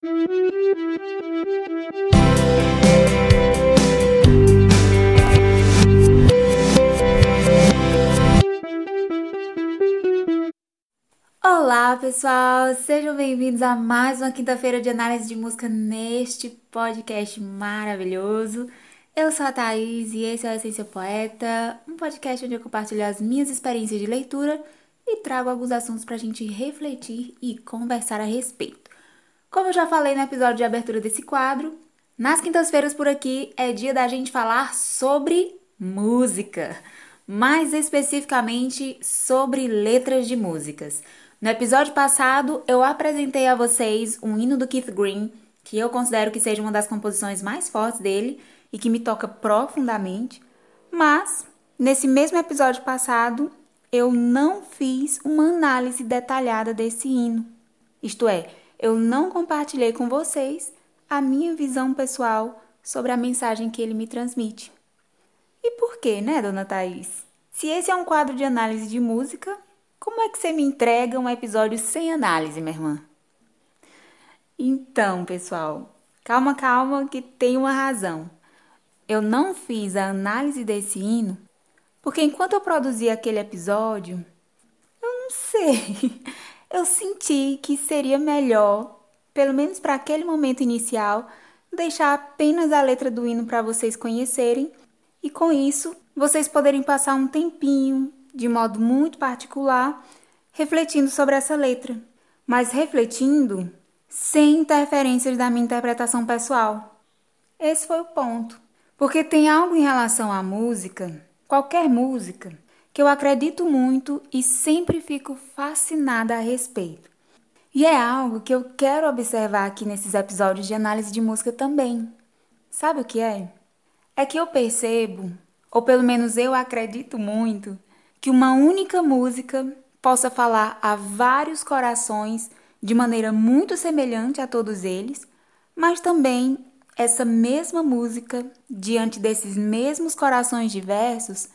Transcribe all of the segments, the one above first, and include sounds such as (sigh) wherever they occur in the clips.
Olá, pessoal! Sejam bem-vindos a mais uma quinta-feira de análise de música neste podcast maravilhoso. Eu sou a Thaís e esse é o Essência Poeta, um podcast onde eu compartilho as minhas experiências de leitura e trago alguns assuntos para a gente refletir e conversar a respeito. Como eu já falei no episódio de abertura desse quadro, nas quintas-feiras por aqui é dia da gente falar sobre música, mais especificamente sobre letras de músicas. No episódio passado, eu apresentei a vocês um hino do Keith Green, que eu considero que seja uma das composições mais fortes dele e que me toca profundamente, mas nesse mesmo episódio passado, eu não fiz uma análise detalhada desse hino. Isto é, eu não compartilhei com vocês a minha visão pessoal sobre a mensagem que ele me transmite. E por quê, né, dona Thaís? Se esse é um quadro de análise de música, como é que você me entrega um episódio sem análise, minha irmã? Então, pessoal, calma, calma, que tem uma razão. Eu não fiz a análise desse hino porque enquanto eu produzia aquele episódio, eu não sei, (laughs) eu senti que seria melhor, pelo menos para aquele momento inicial, deixar apenas a letra do hino para vocês conhecerem e com isso vocês poderem passar um tempinho de modo muito particular refletindo sobre essa letra, mas refletindo sem interferências da minha interpretação pessoal. Esse foi o ponto. Porque tem algo em relação à música qualquer música, que eu acredito muito e sempre fico fascinada a respeito. E é algo que eu quero observar aqui nesses episódios de análise de música também. Sabe o que é? É que eu percebo, ou pelo menos eu acredito muito, que uma única música possa falar a vários corações de maneira muito semelhante a todos eles, mas também essa mesma música, diante desses mesmos corações diversos,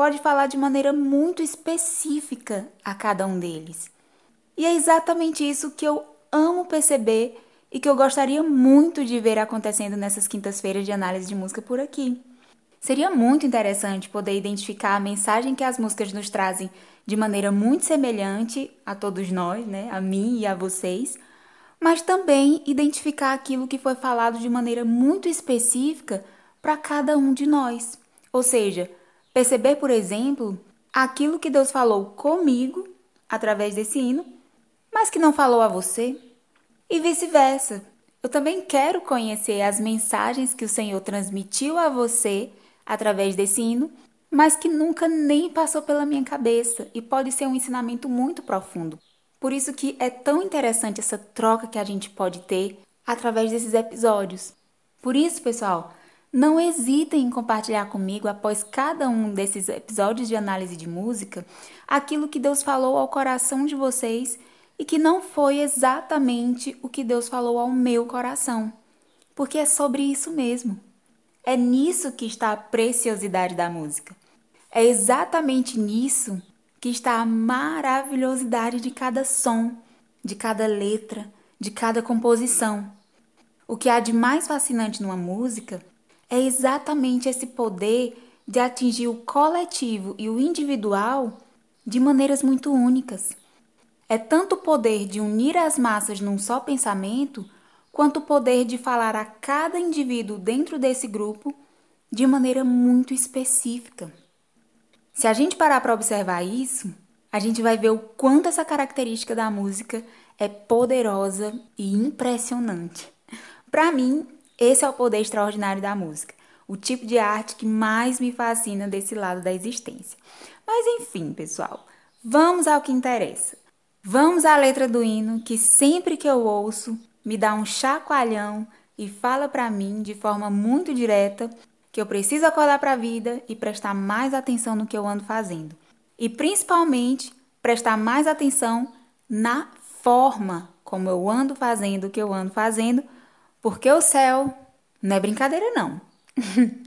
pode falar de maneira muito específica a cada um deles. E é exatamente isso que eu amo perceber e que eu gostaria muito de ver acontecendo nessas quintas-feiras de análise de música por aqui. Seria muito interessante poder identificar a mensagem que as músicas nos trazem de maneira muito semelhante a todos nós, né? A mim e a vocês mas também identificar aquilo que foi falado de maneira muito específica para cada um de nós. Ou seja, perceber, por exemplo, aquilo que Deus falou comigo através desse hino, mas que não falou a você, e vice-versa. Eu também quero conhecer as mensagens que o Senhor transmitiu a você através desse hino, mas que nunca nem passou pela minha cabeça e pode ser um ensinamento muito profundo. Por isso que é tão interessante essa troca que a gente pode ter através desses episódios. Por isso, pessoal, não hesitem em compartilhar comigo após cada um desses episódios de análise de música aquilo que Deus falou ao coração de vocês e que não foi exatamente o que Deus falou ao meu coração. Porque é sobre isso mesmo. É nisso que está a preciosidade da música. É exatamente nisso que está a maravilhosidade de cada som, de cada letra, de cada composição. O que há de mais fascinante numa música é exatamente esse poder de atingir o coletivo e o individual de maneiras muito únicas. É tanto o poder de unir as massas num só pensamento, quanto o poder de falar a cada indivíduo dentro desse grupo de maneira muito específica. Se a gente parar para observar isso, a gente vai ver o quanto essa característica da música é poderosa e impressionante. Para mim, esse é o poder extraordinário da música, o tipo de arte que mais me fascina desse lado da existência. Mas enfim, pessoal, vamos ao que interessa. Vamos à letra do hino que sempre que eu ouço me dá um chacoalhão e fala para mim de forma muito direta que eu preciso acordar para a vida e prestar mais atenção no que eu ando fazendo. E principalmente prestar mais atenção na forma como eu ando fazendo o que eu ando fazendo, porque o céu não é brincadeira não. (laughs)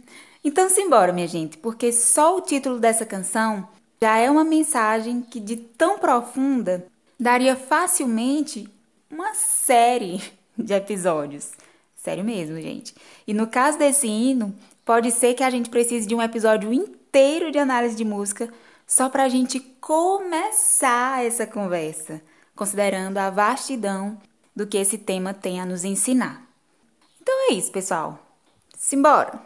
então simbora, minha gente, porque só o título dessa canção já é uma mensagem que de tão profunda daria facilmente uma série (laughs) de episódios. Sério mesmo, gente. E no caso desse hino, pode ser que a gente precise de um episódio inteiro de análise de música só para a gente começar essa conversa, considerando a vastidão do que esse tema tem a nos ensinar. Então é isso, pessoal. Simbora!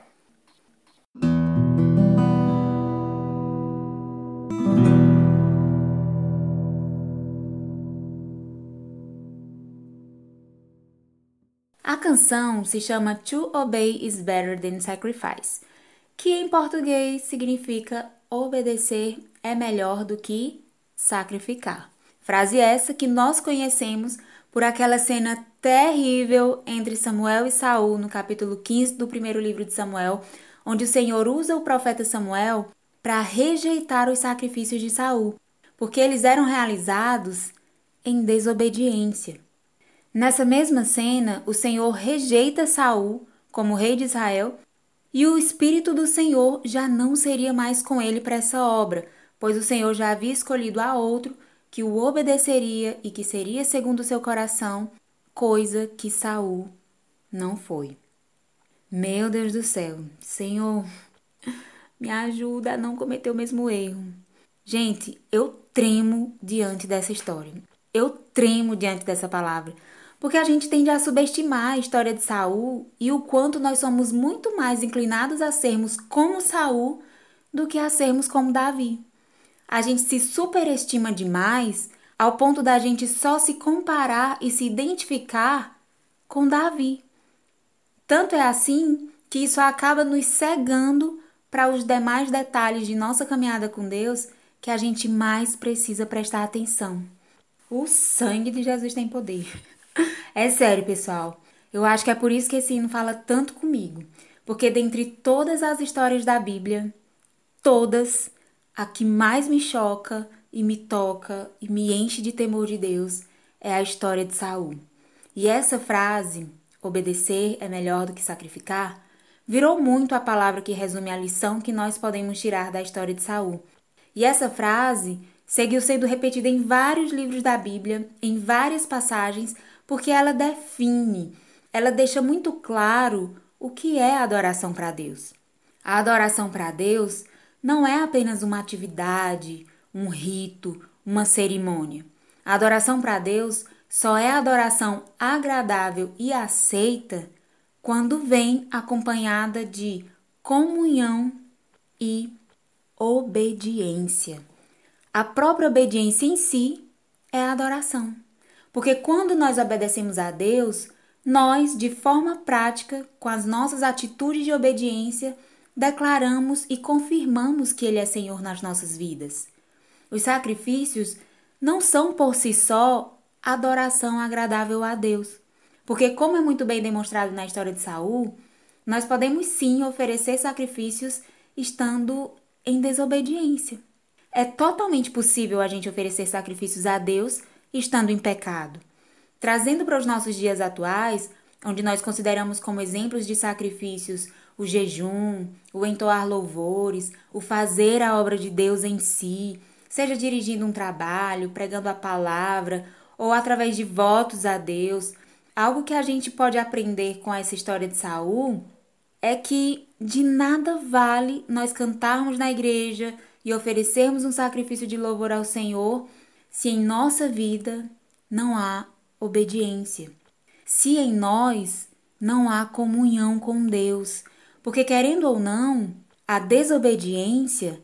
A canção se chama To Obey is Better Than Sacrifice, que em português significa obedecer é melhor do que sacrificar. Frase essa que nós conhecemos por aquela cena terrível entre Samuel e Saul no capítulo 15 do primeiro livro de Samuel, onde o Senhor usa o profeta Samuel para rejeitar os sacrifícios de Saul, porque eles eram realizados em desobediência. Nessa mesma cena, o Senhor rejeita Saul como rei de Israel, e o espírito do Senhor já não seria mais com ele para essa obra, pois o Senhor já havia escolhido a outro que o obedeceria e que seria segundo seu coração, coisa que Saul não foi. Meu Deus do céu, Senhor, me ajuda a não cometer o mesmo erro. Gente, eu tremo diante dessa história. Eu tremo diante dessa palavra, porque a gente tende a subestimar a história de Saul e o quanto nós somos muito mais inclinados a sermos como Saul do que a sermos como Davi a gente se superestima demais ao ponto da gente só se comparar e se identificar com Davi. Tanto é assim que isso acaba nos cegando para os demais detalhes de nossa caminhada com Deus que a gente mais precisa prestar atenção. O sangue de Jesus tem poder. É sério, pessoal. Eu acho que é por isso que esse hino fala tanto comigo. Porque dentre todas as histórias da Bíblia, todas a que mais me choca e me toca e me enche de temor de Deus é a história de Saul. E essa frase, obedecer é melhor do que sacrificar, virou muito a palavra que resume a lição que nós podemos tirar da história de Saul. E essa frase seguiu sendo repetida em vários livros da Bíblia, em várias passagens, porque ela define, ela deixa muito claro o que é adoração para Deus. A adoração para Deus não é apenas uma atividade, um rito, uma cerimônia. A adoração para Deus só é adoração agradável e aceita quando vem acompanhada de comunhão e obediência. A própria obediência em si é a adoração. Porque quando nós obedecemos a Deus, nós, de forma prática, com as nossas atitudes de obediência, declaramos e confirmamos que Ele é Senhor nas nossas vidas. Os sacrifícios não são por si só adoração agradável a Deus, porque, como é muito bem demonstrado na história de Saul, nós podemos sim oferecer sacrifícios estando em desobediência. É totalmente possível a gente oferecer sacrifícios a Deus estando em pecado. Trazendo para os nossos dias atuais, onde nós consideramos como exemplos de sacrifícios o jejum, o entoar louvores, o fazer a obra de Deus em si, seja dirigindo um trabalho, pregando a palavra ou através de votos a Deus. Algo que a gente pode aprender com essa história de Saul é que de nada vale nós cantarmos na igreja e oferecermos um sacrifício de louvor ao Senhor se em nossa vida não há obediência. Se em nós não há comunhão com Deus, porque querendo ou não, a desobediência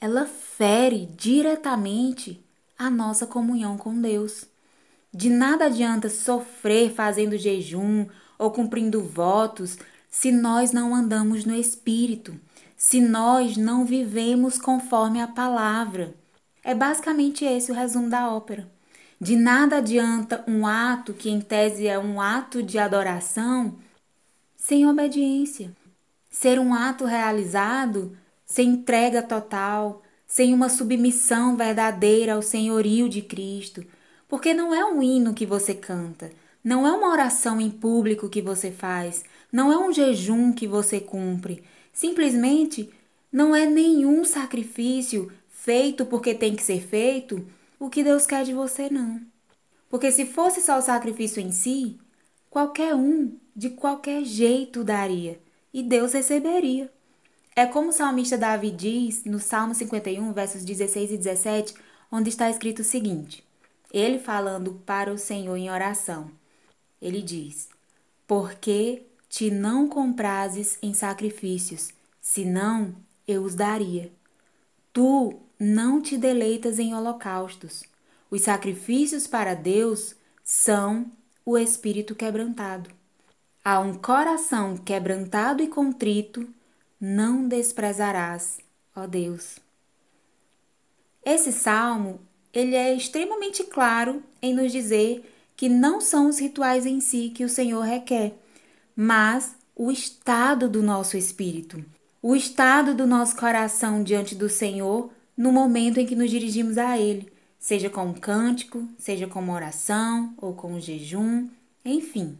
ela fere diretamente a nossa comunhão com Deus. De nada adianta sofrer fazendo jejum ou cumprindo votos se nós não andamos no espírito, se nós não vivemos conforme a palavra. É basicamente esse o resumo da ópera. De nada adianta um ato que em tese é um ato de adoração sem obediência ser um ato realizado sem entrega total, sem uma submissão verdadeira ao senhorio de Cristo, porque não é um hino que você canta, não é uma oração em público que você faz, não é um jejum que você cumpre, simplesmente não é nenhum sacrifício feito porque tem que ser feito o que Deus quer de você, não. Porque se fosse só o sacrifício em si, qualquer um de qualquer jeito daria e Deus receberia. É como o salmista Davi diz no Salmo 51, versos 16 e 17, onde está escrito o seguinte: ele falando para o Senhor em oração. Ele diz: Porque te não comprases em sacrifícios, senão eu os daria. Tu não te deleitas em holocaustos. Os sacrifícios para Deus são o espírito quebrantado. A um coração quebrantado e contrito, não desprezarás, ó Deus. Esse salmo, ele é extremamente claro em nos dizer que não são os rituais em si que o Senhor requer, mas o estado do nosso espírito, o estado do nosso coração diante do Senhor no momento em que nos dirigimos a Ele, seja com um cântico, seja com uma oração ou com um jejum, enfim.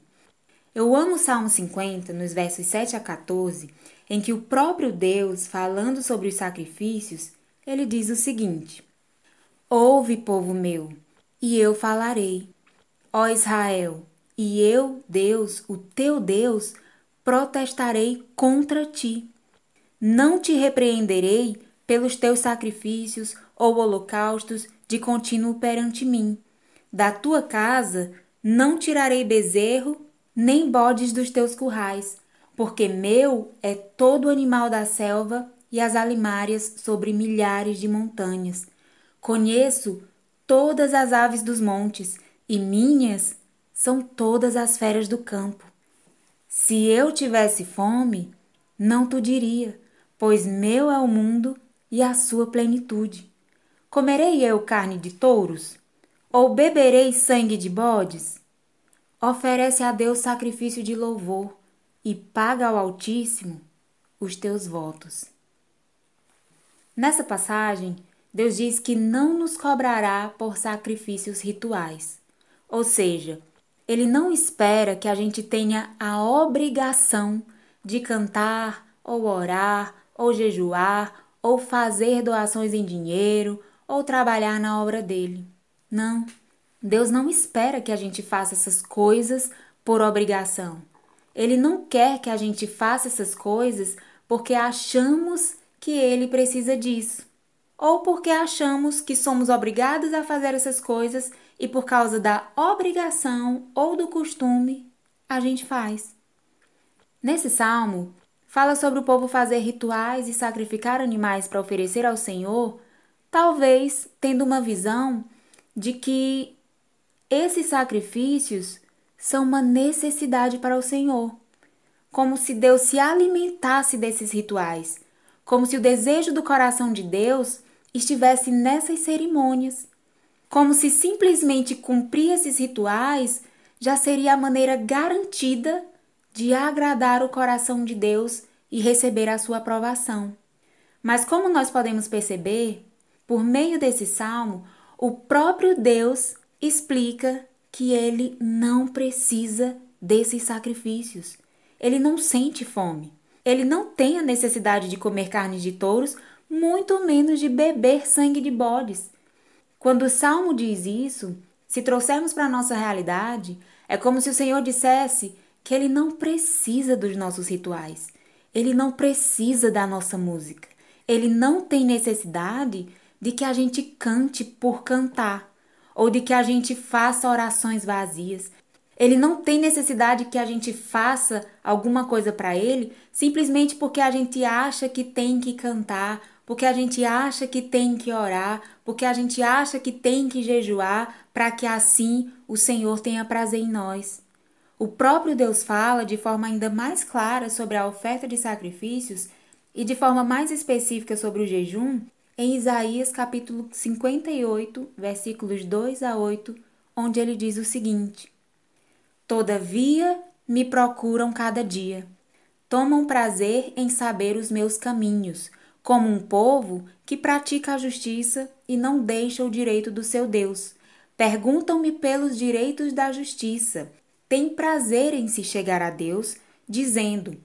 Eu amo o Salmo 50, nos versos 7 a 14, em que o próprio Deus, falando sobre os sacrifícios, ele diz o seguinte: Ouve, povo meu, e eu falarei. Ó Israel, e eu, Deus, o teu Deus, protestarei contra ti. Não te repreenderei pelos teus sacrifícios ou holocaustos de contínuo perante mim. Da tua casa não tirarei bezerro, nem bodes dos teus currais, porque meu é todo animal da selva e as alimárias sobre milhares de montanhas. Conheço todas as aves dos montes, e minhas são todas as feras do campo. Se eu tivesse fome, não tu diria, pois meu é o mundo e a sua plenitude. Comerei eu carne de touros? Ou beberei sangue de bodes? Oferece a Deus sacrifício de louvor e paga ao Altíssimo os teus votos. Nessa passagem, Deus diz que não nos cobrará por sacrifícios rituais. Ou seja, Ele não espera que a gente tenha a obrigação de cantar, ou orar, ou jejuar, ou fazer doações em dinheiro, ou trabalhar na obra dele. Não. Deus não espera que a gente faça essas coisas por obrigação. Ele não quer que a gente faça essas coisas porque achamos que ele precisa disso, ou porque achamos que somos obrigados a fazer essas coisas e por causa da obrigação ou do costume a gente faz. Nesse salmo, fala sobre o povo fazer rituais e sacrificar animais para oferecer ao Senhor, talvez tendo uma visão de que esses sacrifícios são uma necessidade para o Senhor, como se Deus se alimentasse desses rituais, como se o desejo do coração de Deus estivesse nessas cerimônias, como se simplesmente cumprir esses rituais já seria a maneira garantida de agradar o coração de Deus e receber a sua aprovação. Mas como nós podemos perceber, por meio desse salmo, o próprio Deus explica que ele não precisa desses sacrifícios. Ele não sente fome. Ele não tem a necessidade de comer carne de touros, muito menos de beber sangue de bodes. Quando o salmo diz isso, se trouxermos para a nossa realidade, é como se o Senhor dissesse que ele não precisa dos nossos rituais, ele não precisa da nossa música, ele não tem necessidade de que a gente cante por cantar ou de que a gente faça orações vazias. Ele não tem necessidade que a gente faça alguma coisa para ele simplesmente porque a gente acha que tem que cantar, porque a gente acha que tem que orar, porque a gente acha que tem que jejuar para que assim o Senhor tenha prazer em nós. O próprio Deus fala de forma ainda mais clara sobre a oferta de sacrifícios e de forma mais específica sobre o jejum em Isaías capítulo 58, versículos 2 a 8, onde ele diz o seguinte: Todavia me procuram cada dia, tomam prazer em saber os meus caminhos, como um povo que pratica a justiça e não deixa o direito do seu Deus. Perguntam-me pelos direitos da justiça tem prazer em se chegar a Deus, dizendo: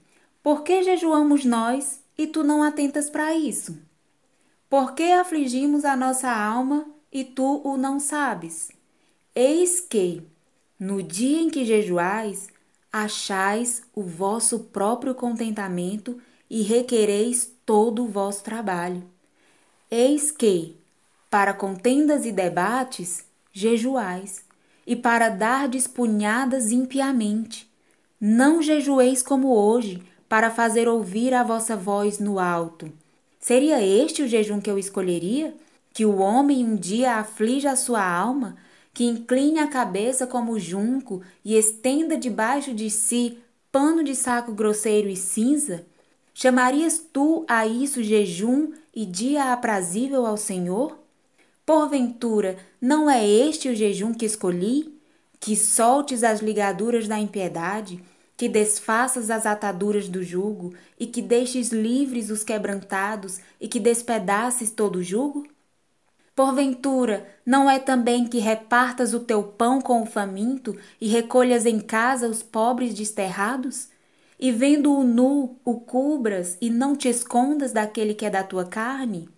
Por que jejuamos nós e tu não atentas para isso? Por que afligimos a nossa alma e tu o não sabes? Eis que, no dia em que jejuais, achais o vosso próprio contentamento e requereis todo o vosso trabalho. Eis que, para contendas e debates, jejuais, e para dardes punhadas impiamente. Não jejueis como hoje, para fazer ouvir a vossa voz no alto. Seria este o jejum que eu escolheria? Que o homem um dia aflige a sua alma, que incline a cabeça como junco e estenda debaixo de si pano de saco grosseiro e cinza? Chamarias tu a isso jejum e dia aprazível ao Senhor? Porventura, não é este o jejum que escolhi? Que soltes as ligaduras da impiedade, que desfaças as ataduras do jugo, e que deixes livres os quebrantados, e que despedaces todo o jugo? Porventura, não é também que repartas o teu pão com o faminto e recolhas em casa os pobres desterrados? E vendo-o nu, o cubras e não te escondas daquele que é da tua carne?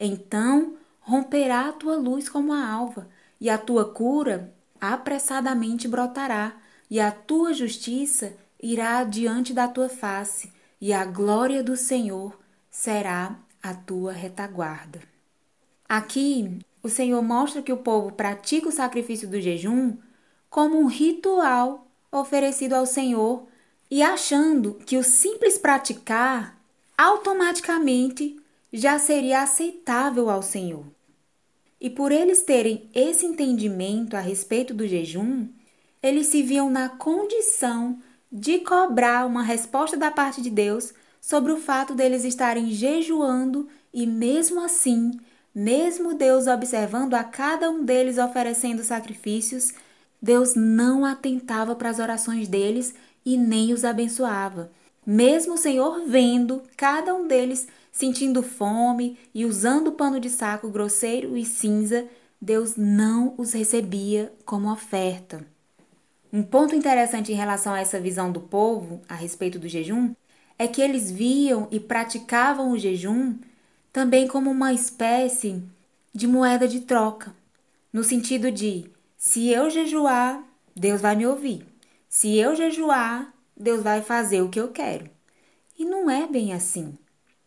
Então romperá a tua luz como a alva, e a tua cura apressadamente brotará, e a tua justiça irá diante da tua face, e a glória do Senhor será a tua retaguarda. Aqui, o Senhor mostra que o povo pratica o sacrifício do jejum como um ritual oferecido ao Senhor e achando que o simples praticar automaticamente já seria aceitável ao Senhor. E por eles terem esse entendimento a respeito do jejum, eles se viam na condição de cobrar uma resposta da parte de Deus sobre o fato deles estarem jejuando e mesmo assim mesmo Deus observando a cada um deles oferecendo sacrifícios, Deus não atentava para as orações deles e nem os abençoava. Mesmo o Senhor vendo cada um deles sentindo fome e usando pano de saco grosseiro e cinza, Deus não os recebia como oferta. Um ponto interessante em relação a essa visão do povo a respeito do jejum é que eles viam e praticavam o jejum também como uma espécie de moeda de troca, no sentido de: se eu jejuar, Deus vai me ouvir. Se eu jejuar, Deus vai fazer o que eu quero. E não é bem assim.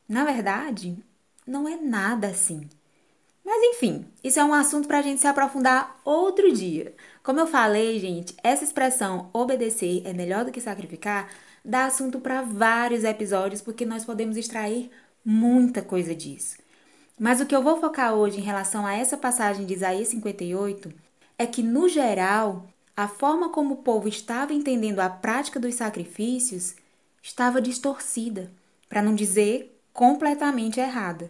Na verdade, não é nada assim. Mas enfim, isso é um assunto para a gente se aprofundar outro dia. Como eu falei, gente, essa expressão obedecer é melhor do que sacrificar dá assunto para vários episódios, porque nós podemos extrair muita coisa disso. Mas o que eu vou focar hoje em relação a essa passagem de Isaías 58 é que, no geral, a forma como o povo estava entendendo a prática dos sacrifícios estava distorcida, para não dizer completamente errada.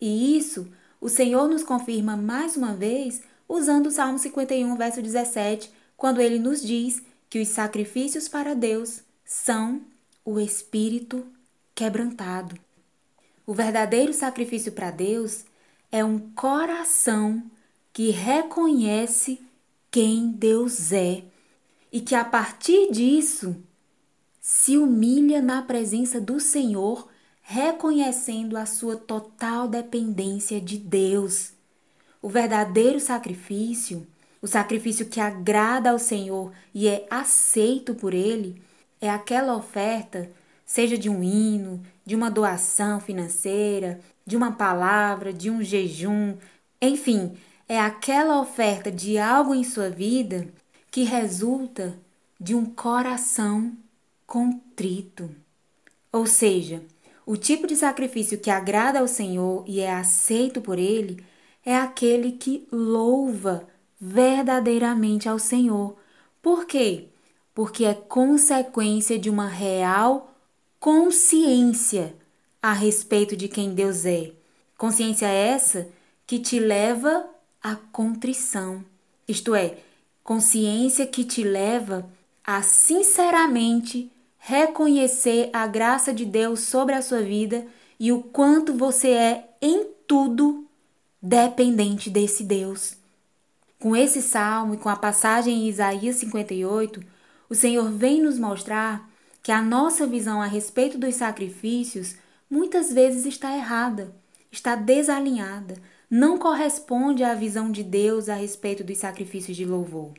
E isso o Senhor nos confirma mais uma vez usando o Salmo 51, verso 17, quando ele nos diz que os sacrifícios para Deus são o espírito quebrantado. O verdadeiro sacrifício para Deus é um coração que reconhece quem Deus é e que a partir disso se humilha na presença do Senhor, reconhecendo a sua total dependência de Deus. O verdadeiro sacrifício, o sacrifício que agrada ao Senhor e é aceito por Ele, é aquela oferta seja de um hino, de uma doação financeira, de uma palavra, de um jejum, enfim, é aquela oferta de algo em sua vida que resulta de um coração contrito. Ou seja, o tipo de sacrifício que agrada ao Senhor e é aceito por Ele é aquele que louva verdadeiramente ao Senhor. Por quê? Porque é consequência de uma real consciência a respeito de quem Deus é. Consciência essa que te leva à contrição, isto é, consciência que te leva a sinceramente reconhecer a graça de Deus sobre a sua vida e o quanto você é em tudo dependente desse Deus. Com esse salmo e com a passagem em Isaías 58, o Senhor vem nos mostrar que a nossa visão a respeito dos sacrifícios muitas vezes está errada, está desalinhada, não corresponde à visão de Deus a respeito dos sacrifícios de louvor.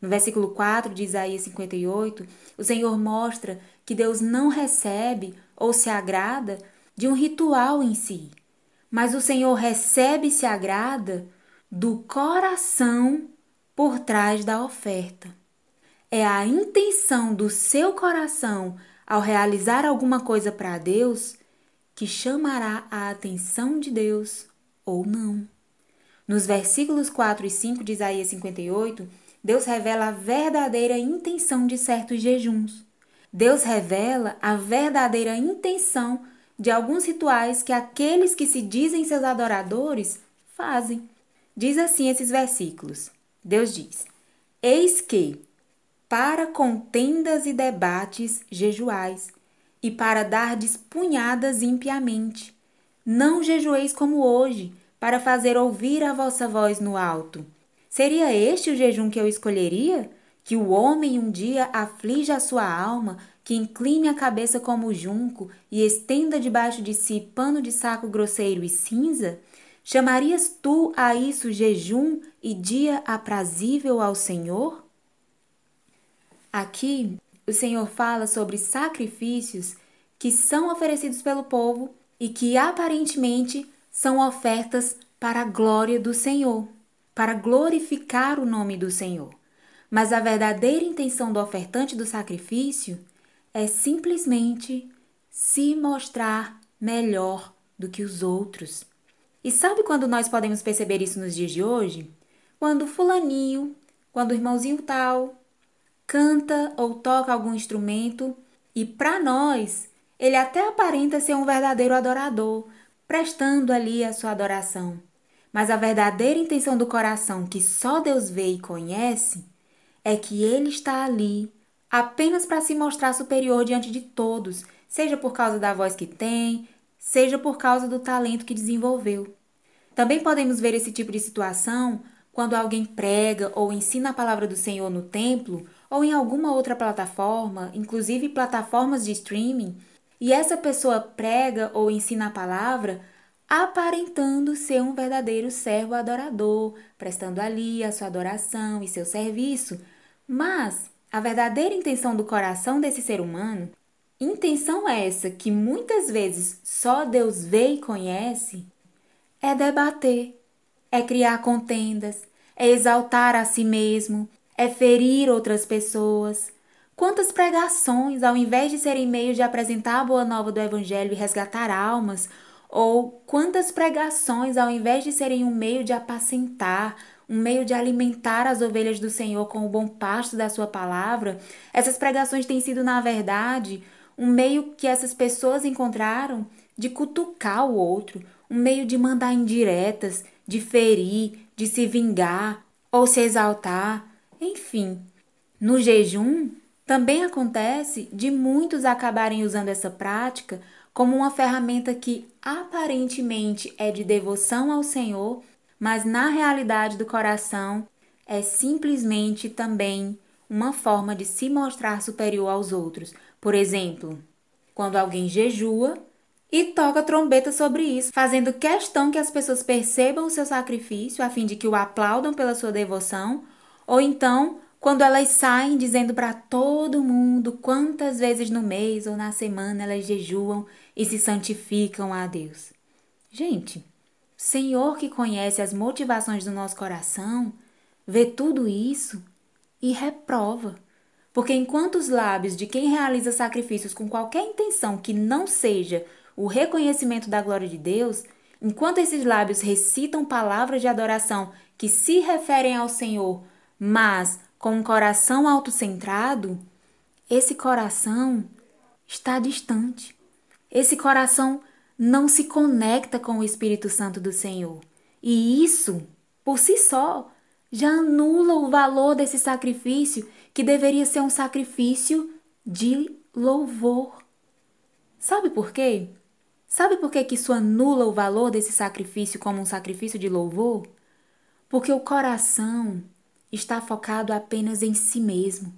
No versículo 4 de Isaías 58, o Senhor mostra que Deus não recebe ou se agrada de um ritual em si, mas o Senhor recebe e se agrada do coração por trás da oferta. É a intenção do seu coração ao realizar alguma coisa para Deus que chamará a atenção de Deus ou não. Nos versículos 4 e 5 de Isaías 58, Deus revela a verdadeira intenção de certos jejuns. Deus revela a verdadeira intenção de alguns rituais que aqueles que se dizem seus adoradores fazem. Diz assim esses versículos. Deus diz: Eis que, para contendas e debates jejuais, e para dar punhadas impiamente, não jejueis como hoje, para fazer ouvir a vossa voz no alto. Seria este o jejum que eu escolheria? Que o homem um dia aflija a sua alma, que incline a cabeça como junco e estenda debaixo de si pano de saco grosseiro e cinza? Chamarias tu a isso jejum e dia aprazível ao Senhor? Aqui, o Senhor fala sobre sacrifícios que são oferecidos pelo povo e que aparentemente são ofertas para a glória do Senhor, para glorificar o nome do Senhor. Mas a verdadeira intenção do ofertante do sacrifício é simplesmente se mostrar melhor do que os outros. E sabe quando nós podemos perceber isso nos dias de hoje? Quando fulaninho, quando o irmãozinho tal canta ou toca algum instrumento e para nós ele até aparenta ser um verdadeiro adorador, prestando ali a sua adoração. Mas a verdadeira intenção do coração, que só Deus vê e conhece, é que ele está ali apenas para se mostrar superior diante de todos, seja por causa da voz que tem, seja por causa do talento que desenvolveu. Também podemos ver esse tipo de situação quando alguém prega ou ensina a palavra do Senhor no templo ou em alguma outra plataforma, inclusive plataformas de streaming, e essa pessoa prega ou ensina a palavra aparentando ser um verdadeiro servo adorador, prestando ali a sua adoração e seu serviço. Mas a verdadeira intenção do coração desse ser humano, intenção essa que muitas vezes só Deus vê e conhece, é debater, é criar contendas, é exaltar a si mesmo, é ferir outras pessoas, Quantas pregações, ao invés de serem meios de apresentar a boa nova do Evangelho e resgatar almas, ou quantas pregações, ao invés de serem um meio de apacentar, um meio de alimentar as ovelhas do Senhor com o bom pasto da Sua palavra, essas pregações têm sido, na verdade, um meio que essas pessoas encontraram de cutucar o outro, um meio de mandar indiretas, de ferir, de se vingar ou se exaltar, enfim. No jejum, também acontece de muitos acabarem usando essa prática como uma ferramenta que aparentemente é de devoção ao Senhor, mas na realidade do coração é simplesmente também uma forma de se mostrar superior aos outros. Por exemplo, quando alguém jejua e toca trombeta sobre isso, fazendo questão que as pessoas percebam o seu sacrifício a fim de que o aplaudam pela sua devoção, ou então quando elas saem dizendo para todo mundo quantas vezes no mês ou na semana elas jejuam e se santificam a Deus. Gente, Senhor que conhece as motivações do nosso coração, vê tudo isso e reprova. Porque enquanto os lábios de quem realiza sacrifícios com qualquer intenção que não seja o reconhecimento da glória de Deus, enquanto esses lábios recitam palavras de adoração que se referem ao Senhor, mas com um coração autocentrado, esse coração está distante. Esse coração não se conecta com o Espírito Santo do Senhor. E isso, por si só, já anula o valor desse sacrifício que deveria ser um sacrifício de louvor. Sabe por quê? Sabe por que, que isso anula o valor desse sacrifício como um sacrifício de louvor? Porque o coração está focado apenas em si mesmo.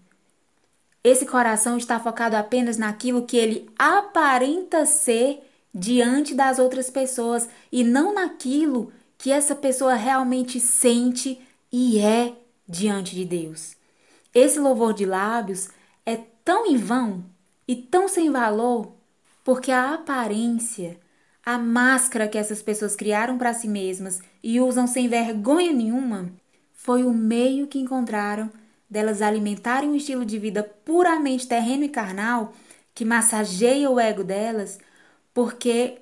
Esse coração está focado apenas naquilo que ele aparenta ser diante das outras pessoas e não naquilo que essa pessoa realmente sente e é diante de Deus. esse louvor de lábios é tão em vão e tão sem valor porque a aparência, a máscara que essas pessoas criaram para si mesmas e usam sem vergonha nenhuma, foi o meio que encontraram delas alimentarem um estilo de vida puramente terreno e carnal que massageia o ego delas, porque,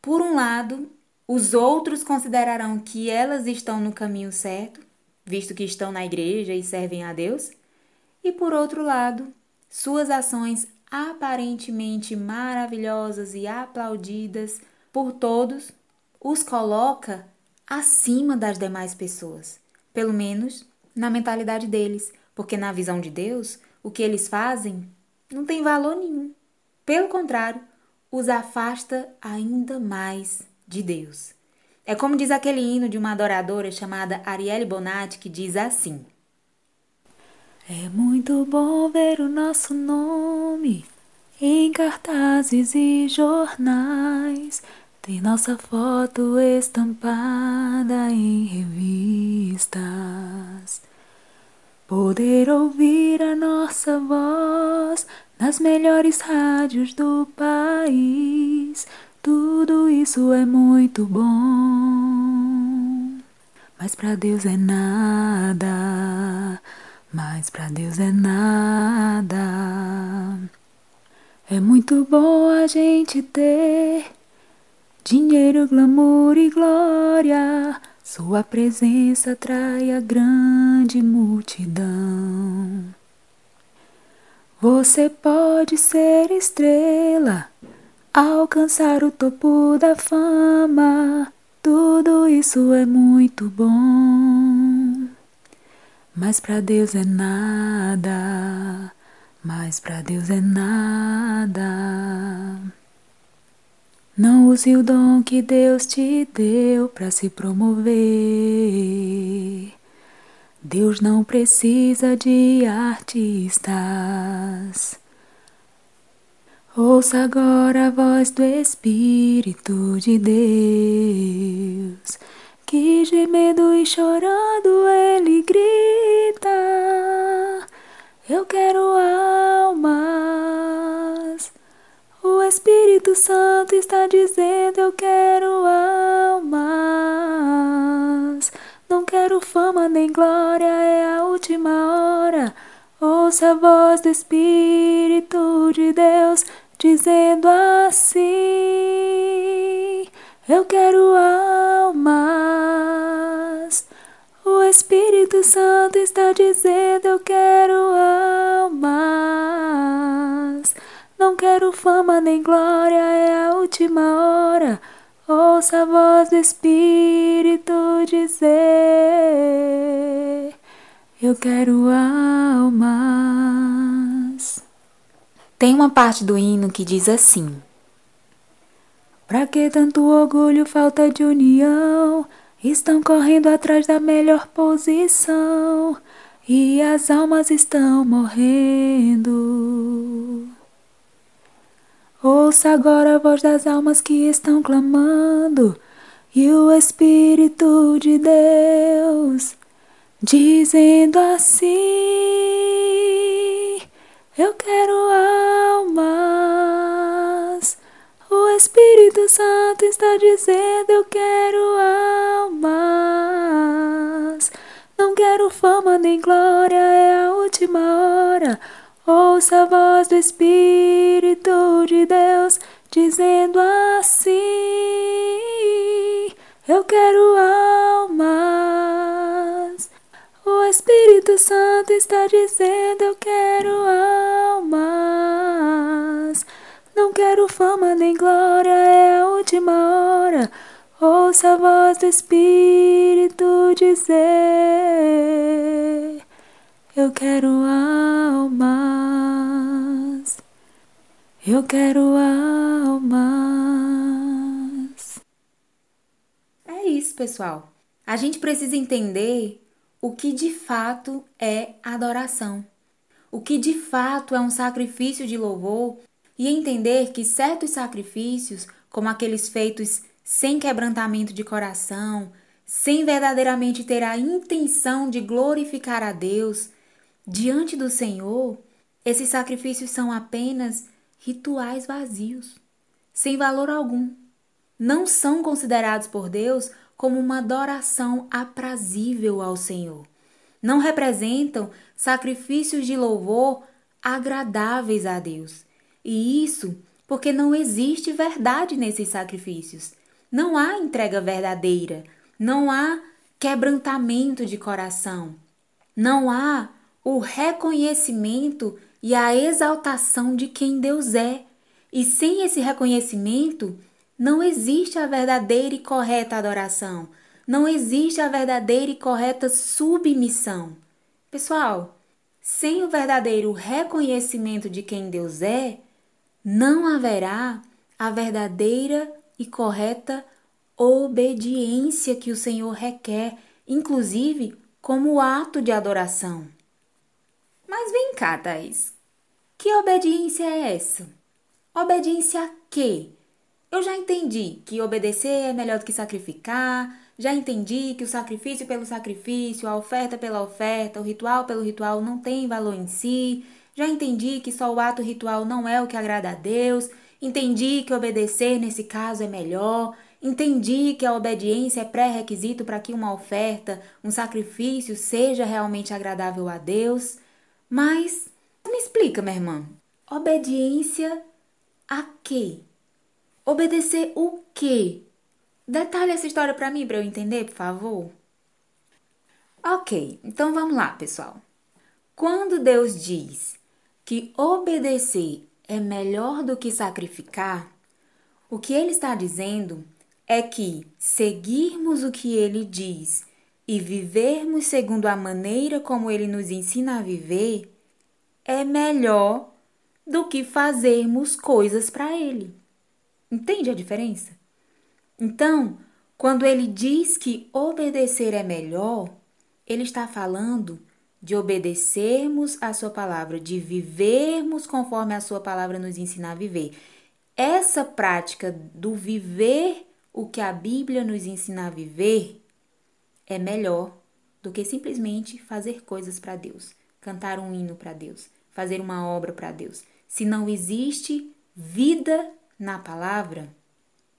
por um lado, os outros considerarão que elas estão no caminho certo, visto que estão na igreja e servem a Deus, e por outro lado, suas ações aparentemente maravilhosas e aplaudidas por todos os coloca acima das demais pessoas, pelo menos na mentalidade deles, porque na visão de Deus, o que eles fazem não tem valor nenhum. Pelo contrário, os afasta ainda mais de Deus. É como diz aquele hino de uma adoradora chamada Arielle Bonatti que diz assim: É muito bom ver o nosso nome em cartazes e jornais, ter nossa foto estampada em revistas. Poder ouvir a nossa voz nas melhores rádios do país, tudo isso é muito bom. Mas para Deus é nada, mas para Deus é nada. É muito bom a gente ter dinheiro, glamour e glória sua presença atrai a grande multidão. Você pode ser estrela, alcançar o topo da fama. Tudo isso é muito bom. Mas para Deus é nada. Mas para Deus é nada. Não use o dom que Deus te deu para se promover. Deus não precisa de artistas. Ouça agora a voz do Espírito de Deus, que gemendo e chorando ele grita: Eu quero almas o Espírito Santo está dizendo: Eu quero almas. Não quero fama nem glória, é a última hora. Ouça a voz do Espírito de Deus dizendo assim: Eu quero almas. O Espírito Santo está dizendo: Eu quero almas. Não quero fama nem glória, é a última hora. Ouça a voz do Espírito dizer: Eu quero almas. Tem uma parte do hino que diz assim: Pra que tanto orgulho, falta de união? Estão correndo atrás da melhor posição e as almas estão morrendo. Ouça agora a voz das almas que estão clamando e o Espírito de Deus dizendo assim: Eu quero almas. O Espírito Santo está dizendo: Eu quero almas. Não quero fama nem glória, é a última hora. Ouça a voz do Espírito de Deus dizendo assim: Eu quero almas. O Espírito Santo está dizendo: Eu quero almas. Não quero fama nem glória, é a última hora. Ouça a voz do Espírito dizer: Eu quero almas. Eu quero almas. É isso, pessoal. A gente precisa entender o que de fato é adoração, o que de fato é um sacrifício de louvor e entender que certos sacrifícios, como aqueles feitos sem quebrantamento de coração, sem verdadeiramente ter a intenção de glorificar a Deus, Diante do Senhor, esses sacrifícios são apenas rituais vazios, sem valor algum. Não são considerados por Deus como uma adoração aprazível ao Senhor. Não representam sacrifícios de louvor agradáveis a Deus. E isso porque não existe verdade nesses sacrifícios. Não há entrega verdadeira, não há quebrantamento de coração, não há o reconhecimento e a exaltação de quem Deus é. E sem esse reconhecimento, não existe a verdadeira e correta adoração, não existe a verdadeira e correta submissão. Pessoal, sem o verdadeiro reconhecimento de quem Deus é, não haverá a verdadeira e correta obediência que o Senhor requer, inclusive como ato de adoração. Mas vem cá, Thaís. Que obediência é essa? Obediência a quê? Eu já entendi que obedecer é melhor do que sacrificar, já entendi que o sacrifício pelo sacrifício, a oferta pela oferta, o ritual pelo ritual não tem valor em si, já entendi que só o ato ritual não é o que agrada a Deus, entendi que obedecer nesse caso é melhor, entendi que a obediência é pré-requisito para que uma oferta, um sacrifício seja realmente agradável a Deus. Mas me explica, minha irmã, obediência a quê? Obedecer o quê? Detalhe essa história para mim para eu entender, por favor. Ok, então vamos lá, pessoal. Quando Deus diz que obedecer é melhor do que sacrificar, o que ele está dizendo é que seguirmos o que ele diz e vivermos segundo a maneira como ele nos ensina a viver é melhor do que fazermos coisas para ele. Entende a diferença? Então, quando ele diz que obedecer é melhor, ele está falando de obedecermos a sua palavra, de vivermos conforme a sua palavra nos ensina a viver. Essa prática do viver o que a Bíblia nos ensina a viver é melhor do que simplesmente fazer coisas para Deus, cantar um hino para Deus, fazer uma obra para Deus. Se não existe vida na palavra,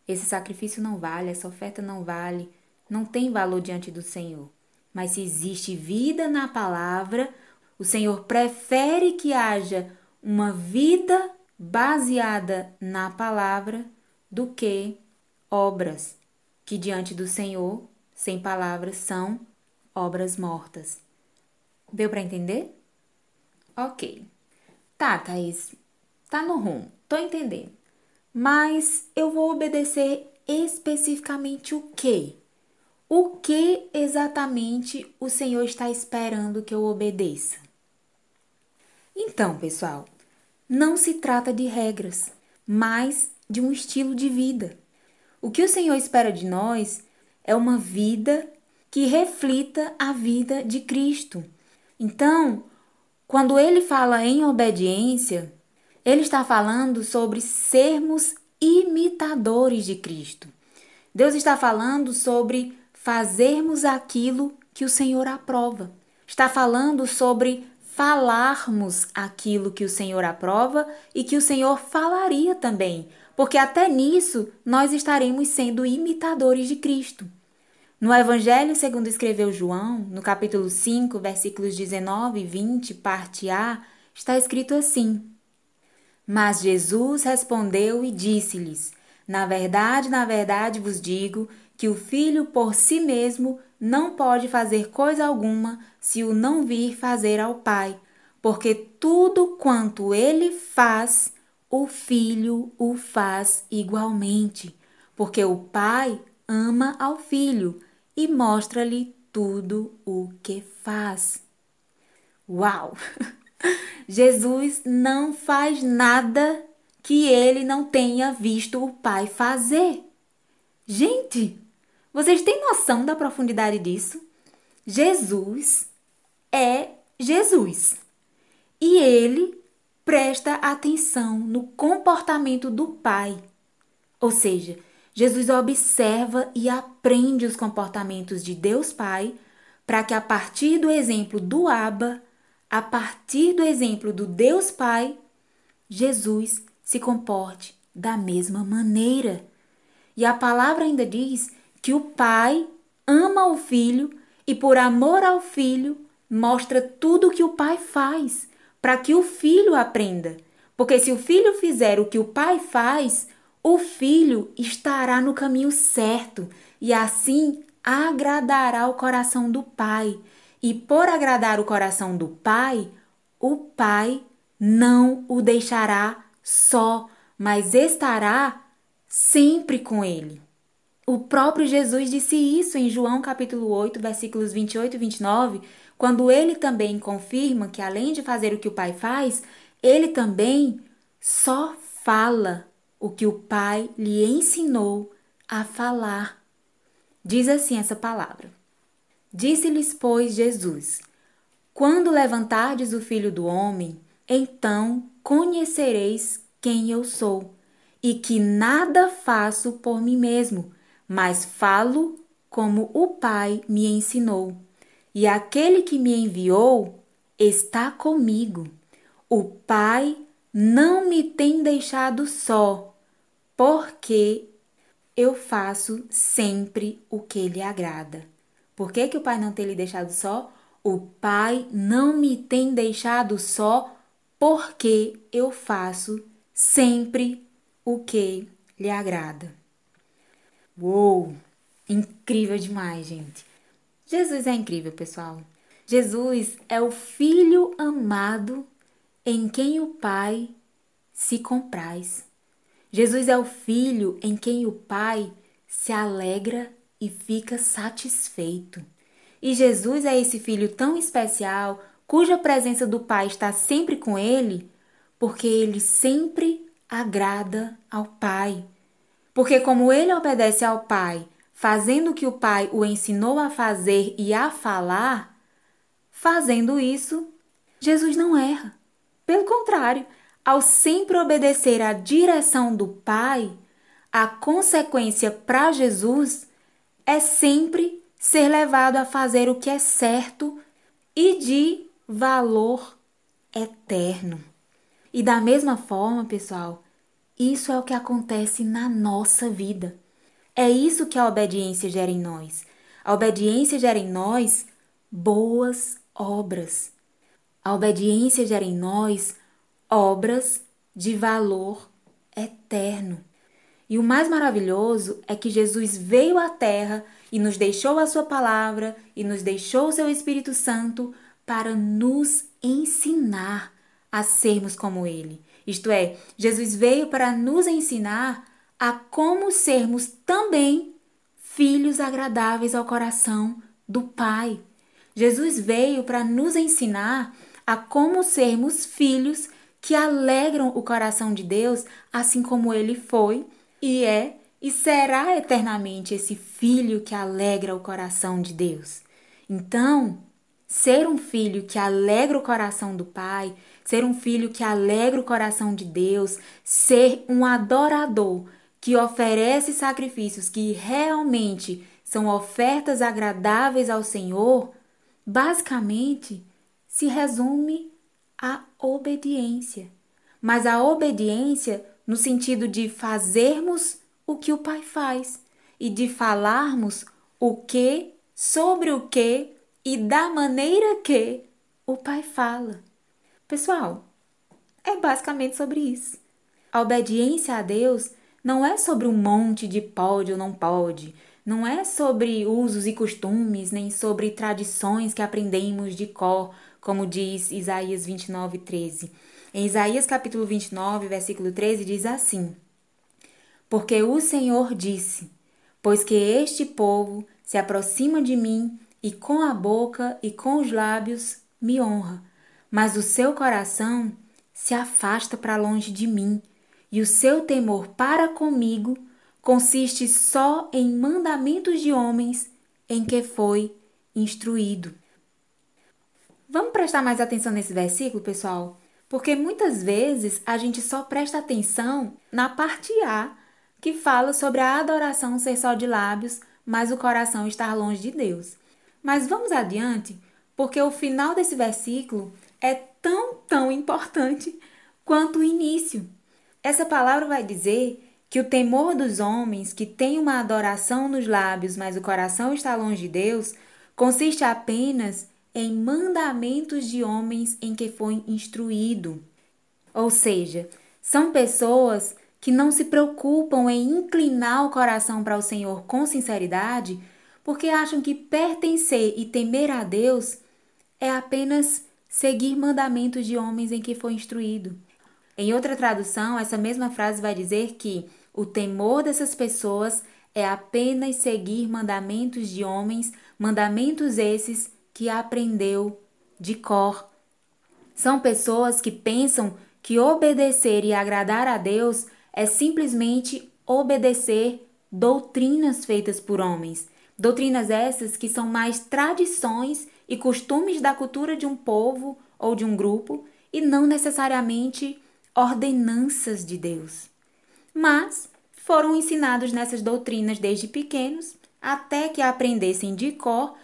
esse sacrifício não vale, essa oferta não vale, não tem valor diante do Senhor. Mas se existe vida na palavra, o Senhor prefere que haja uma vida baseada na palavra do que obras que diante do Senhor sem palavras são obras mortas. Deu para entender? Ok. Tá, Thaís. Tá no rumo. Tô entendendo. Mas eu vou obedecer especificamente o quê? O que exatamente o Senhor está esperando que eu obedeça? Então, pessoal, não se trata de regras, mas de um estilo de vida. O que o Senhor espera de nós é uma vida que reflita a vida de Cristo. Então, quando ele fala em obediência, ele está falando sobre sermos imitadores de Cristo. Deus está falando sobre fazermos aquilo que o Senhor aprova. Está falando sobre falarmos aquilo que o Senhor aprova e que o Senhor falaria também, porque até nisso nós estaremos sendo imitadores de Cristo. No Evangelho segundo escreveu João, no capítulo 5, versículos 19 e 20, parte A, está escrito assim: Mas Jesus respondeu e disse-lhes: Na verdade, na verdade vos digo que o filho por si mesmo não pode fazer coisa alguma se o não vir fazer ao Pai, porque tudo quanto ele faz, o filho o faz igualmente, porque o Pai ama ao filho e mostra-lhe tudo o que faz. Uau! (laughs) Jesus não faz nada que ele não tenha visto o Pai fazer. Gente, vocês têm noção da profundidade disso? Jesus é Jesus. E ele presta atenção no comportamento do Pai. Ou seja, Jesus observa e aprende os comportamentos de Deus Pai para que, a partir do exemplo do Abba, a partir do exemplo do Deus Pai, Jesus se comporte da mesma maneira. E a palavra ainda diz que o Pai ama o Filho e, por amor ao Filho, mostra tudo o que o Pai faz, para que o Filho aprenda. Porque se o Filho fizer o que o Pai faz, o Filho estará no caminho certo e assim agradará o coração do Pai. E por agradar o coração do Pai, o Pai não o deixará só, mas estará sempre com ele. O próprio Jesus disse isso em João capítulo 8, versículos 28 e 29, quando ele também confirma que além de fazer o que o Pai faz, ele também só fala o que o Pai lhe ensinou a falar. Diz assim essa palavra: Disse-lhes, pois, Jesus: Quando levantardes o filho do homem, então conhecereis quem eu sou, e que nada faço por mim mesmo, mas falo como o Pai me ensinou. E aquele que me enviou está comigo. O Pai não me tem deixado só, porque eu faço sempre o que lhe agrada. Por que, que o Pai não tem lhe deixado só? O Pai não me tem deixado só porque eu faço sempre o que lhe agrada. Uou! Incrível demais, gente. Jesus é incrível, pessoal. Jesus é o Filho amado em quem o Pai se compraz. Jesus é o Filho em quem o Pai se alegra e fica satisfeito. E Jesus é esse filho tão especial, cuja presença do Pai está sempre com ele, porque ele sempre agrada ao Pai. Porque, como ele obedece ao Pai, fazendo o que o Pai o ensinou a fazer e a falar, fazendo isso, Jesus não erra. Pelo contrário, ao sempre obedecer à direção do Pai, a consequência para Jesus é sempre ser levado a fazer o que é certo e de valor eterno. E da mesma forma, pessoal, isso é o que acontece na nossa vida. É isso que a obediência gera em nós. A obediência gera em nós boas obras. A obediência gera em nós obras de valor eterno. E o mais maravilhoso é que Jesus veio à Terra e nos deixou a Sua palavra e nos deixou o Seu Espírito Santo para nos ensinar a sermos como Ele. Isto é, Jesus veio para nos ensinar a como sermos também filhos agradáveis ao coração do Pai. Jesus veio para nos ensinar a como sermos filhos que alegram o coração de Deus, assim como ele foi e é e será eternamente esse filho que alegra o coração de Deus. Então, ser um filho que alegra o coração do Pai, ser um filho que alegra o coração de Deus, ser um adorador que oferece sacrifícios que realmente são ofertas agradáveis ao Senhor, basicamente se resume à obediência. Mas a obediência no sentido de fazermos o que o Pai faz e de falarmos o que, sobre o que e da maneira que o Pai fala. Pessoal, é basicamente sobre isso. A obediência a Deus não é sobre um monte de pode ou não pode, não é sobre usos e costumes, nem sobre tradições que aprendemos de cor, como diz Isaías 29, 13 em Isaías capítulo 29, versículo 13 diz assim: Porque o Senhor disse: Pois que este povo se aproxima de mim e com a boca e com os lábios me honra, mas o seu coração se afasta para longe de mim, e o seu temor para comigo consiste só em mandamentos de homens em que foi instruído. Vamos prestar mais atenção nesse versículo, pessoal? Porque muitas vezes a gente só presta atenção na parte A, que fala sobre a adoração ser só de lábios, mas o coração estar longe de Deus. Mas vamos adiante, porque o final desse versículo é tão, tão importante quanto o início. Essa palavra vai dizer que o temor dos homens que têm uma adoração nos lábios, mas o coração está longe de Deus, consiste apenas em mandamentos de homens em que foi instruído. Ou seja, são pessoas que não se preocupam em inclinar o coração para o Senhor com sinceridade, porque acham que pertencer e temer a Deus é apenas seguir mandamentos de homens em que foi instruído. Em outra tradução, essa mesma frase vai dizer que o temor dessas pessoas é apenas seguir mandamentos de homens, mandamentos esses que aprendeu de cor. São pessoas que pensam que obedecer e agradar a Deus é simplesmente obedecer doutrinas feitas por homens. Doutrinas essas que são mais tradições e costumes da cultura de um povo ou de um grupo e não necessariamente ordenanças de Deus. Mas foram ensinados nessas doutrinas desde pequenos até que aprendessem de cor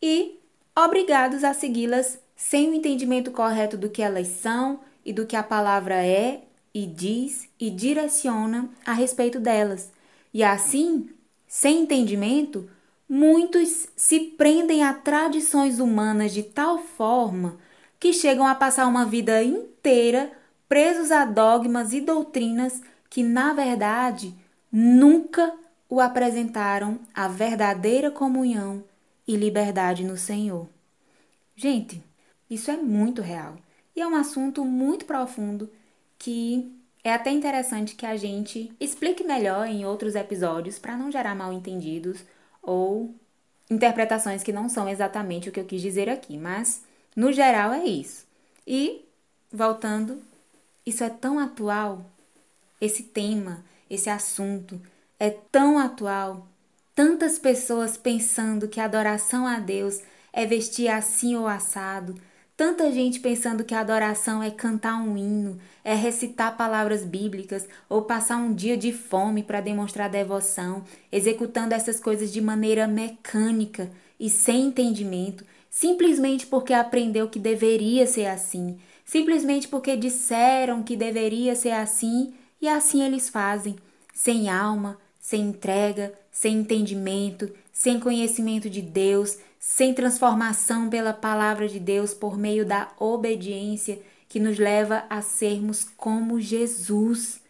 e obrigados a segui-las sem o entendimento correto do que elas são e do que a palavra é e diz e direciona a respeito delas. E assim, sem entendimento, muitos se prendem a tradições humanas de tal forma que chegam a passar uma vida inteira presos a dogmas e doutrinas que, na verdade, nunca o apresentaram a verdadeira comunhão e liberdade no Senhor. Gente, isso é muito real e é um assunto muito profundo que é até interessante que a gente explique melhor em outros episódios para não gerar mal entendidos ou interpretações que não são exatamente o que eu quis dizer aqui, mas no geral é isso. E voltando, isso é tão atual, esse tema, esse assunto é tão atual. Tantas pessoas pensando que adoração a Deus é vestir assim ou assado, Tanta gente pensando que adoração é cantar um hino, é recitar palavras bíblicas ou passar um dia de fome para demonstrar devoção, executando essas coisas de maneira mecânica e sem entendimento, simplesmente porque aprendeu que deveria ser assim, simplesmente porque disseram que deveria ser assim e assim eles fazem, sem alma, sem entrega, sem entendimento, sem conhecimento de Deus, sem transformação pela palavra de Deus por meio da obediência que nos leva a sermos como Jesus.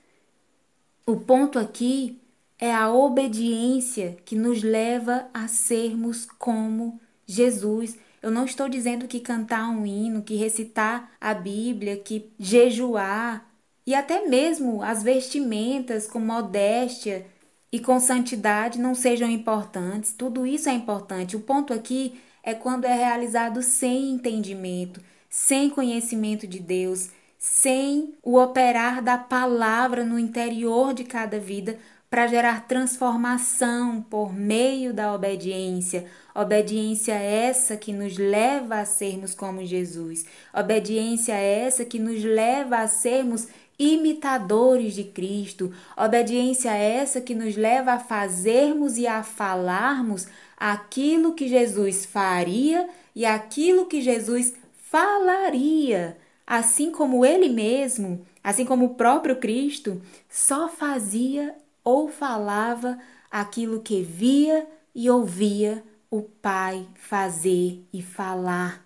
O ponto aqui é a obediência que nos leva a sermos como Jesus. Eu não estou dizendo que cantar um hino, que recitar a Bíblia, que jejuar e até mesmo as vestimentas com modéstia e com santidade não sejam importantes. Tudo isso é importante. O ponto aqui é quando é realizado sem entendimento, sem conhecimento de Deus, sem o operar da palavra no interior de cada vida para gerar transformação por meio da obediência. Obediência essa que nos leva a sermos como Jesus. Obediência essa que nos leva a sermos imitadores de Cristo, obediência essa que nos leva a fazermos e a falarmos aquilo que Jesus faria e aquilo que Jesus falaria, assim como ele mesmo, assim como o próprio Cristo, só fazia ou falava aquilo que via e ouvia o Pai fazer e falar.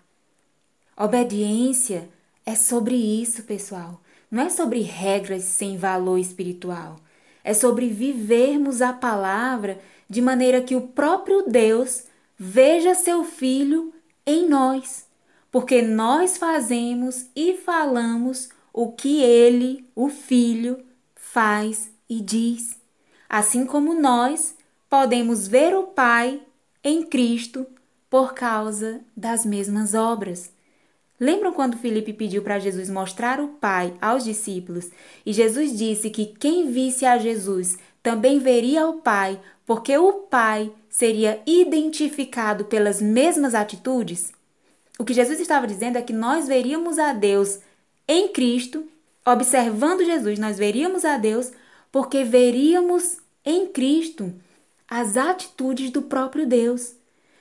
Obediência é sobre isso, pessoal não é sobre regras sem valor espiritual. É sobre vivermos a palavra de maneira que o próprio Deus veja seu Filho em nós, porque nós fazemos e falamos o que ele, o Filho, faz e diz. Assim como nós podemos ver o Pai em Cristo por causa das mesmas obras. Lembram quando Felipe pediu para Jesus mostrar o Pai aos discípulos e Jesus disse que quem visse a Jesus também veria o Pai, porque o Pai seria identificado pelas mesmas atitudes? O que Jesus estava dizendo é que nós veríamos a Deus em Cristo, observando Jesus, nós veríamos a Deus porque veríamos em Cristo as atitudes do próprio Deus.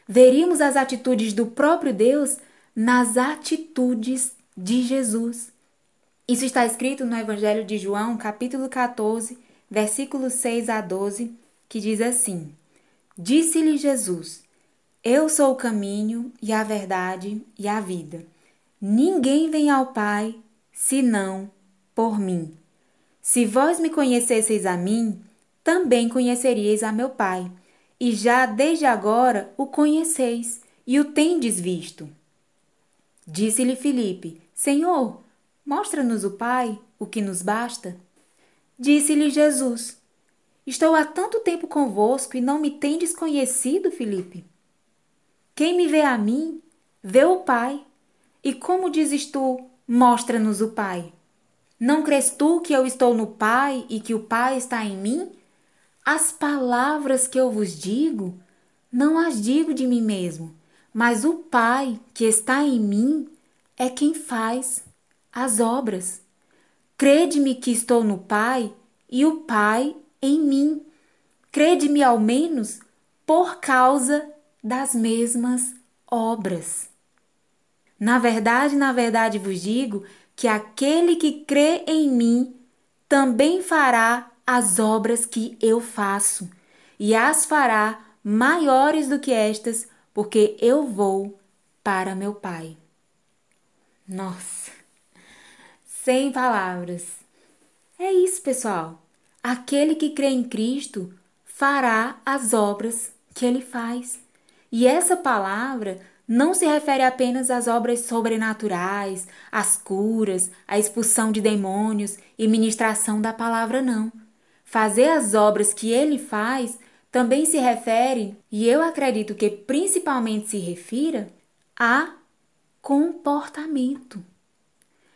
Veríamos as atitudes do próprio Deus nas atitudes de Jesus. Isso está escrito no Evangelho de João, capítulo 14, versículos 6 a 12, que diz assim: Disse-lhe Jesus: Eu sou o caminho e a verdade e a vida. Ninguém vem ao Pai senão por mim. Se vós me conhecesseis a mim, também conheceríeis a meu Pai, e já desde agora o conheceis e o tendes visto. Disse-lhe Filipe: Senhor, mostra-nos o Pai, o que nos basta. Disse-lhe Jesus: Estou há tanto tempo convosco e não me tendes conhecido, Filipe. Quem me vê a mim, vê o Pai. E como dizes tu, mostra-nos o Pai? Não crês tu que eu estou no Pai e que o Pai está em mim? As palavras que eu vos digo, não as digo de mim mesmo, mas o Pai que está em mim é quem faz as obras. Crede-me que estou no Pai e o Pai em mim. Crede-me ao menos por causa das mesmas obras. Na verdade, na verdade vos digo que aquele que crê em mim também fará as obras que eu faço, e as fará maiores do que estas, porque eu vou para meu Pai. Nossa, sem palavras. É isso, pessoal. Aquele que crê em Cristo fará as obras que ele faz. E essa palavra não se refere apenas às obras sobrenaturais, às curas, à expulsão de demônios e ministração da palavra, não. Fazer as obras que ele faz também se refere, e eu acredito que principalmente se refira, a comportamento.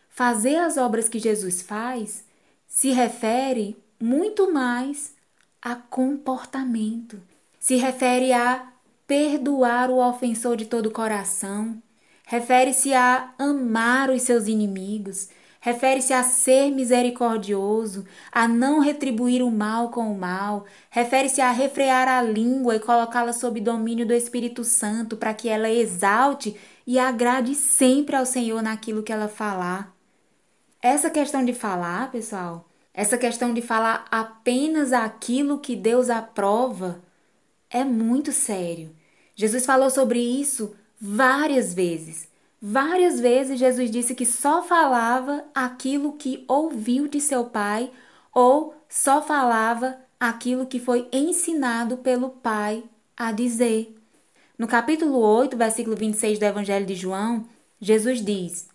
Fazer as obras que Jesus faz se refere muito mais a comportamento. Se refere a perdoar o ofensor de todo o coração, refere-se a amar os seus inimigos, refere-se a ser misericordioso, a não retribuir o mal com o mal, refere-se a refrear a língua e colocá-la sob domínio do Espírito Santo para que ela exalte e agrade sempre ao Senhor naquilo que ela falar. Essa questão de falar, pessoal, essa questão de falar apenas aquilo que Deus aprova é muito sério. Jesus falou sobre isso várias vezes. Várias vezes Jesus disse que só falava aquilo que ouviu de seu pai ou só falava aquilo que foi ensinado pelo pai a dizer. No capítulo 8, versículo 26 do Evangelho de João, Jesus diz: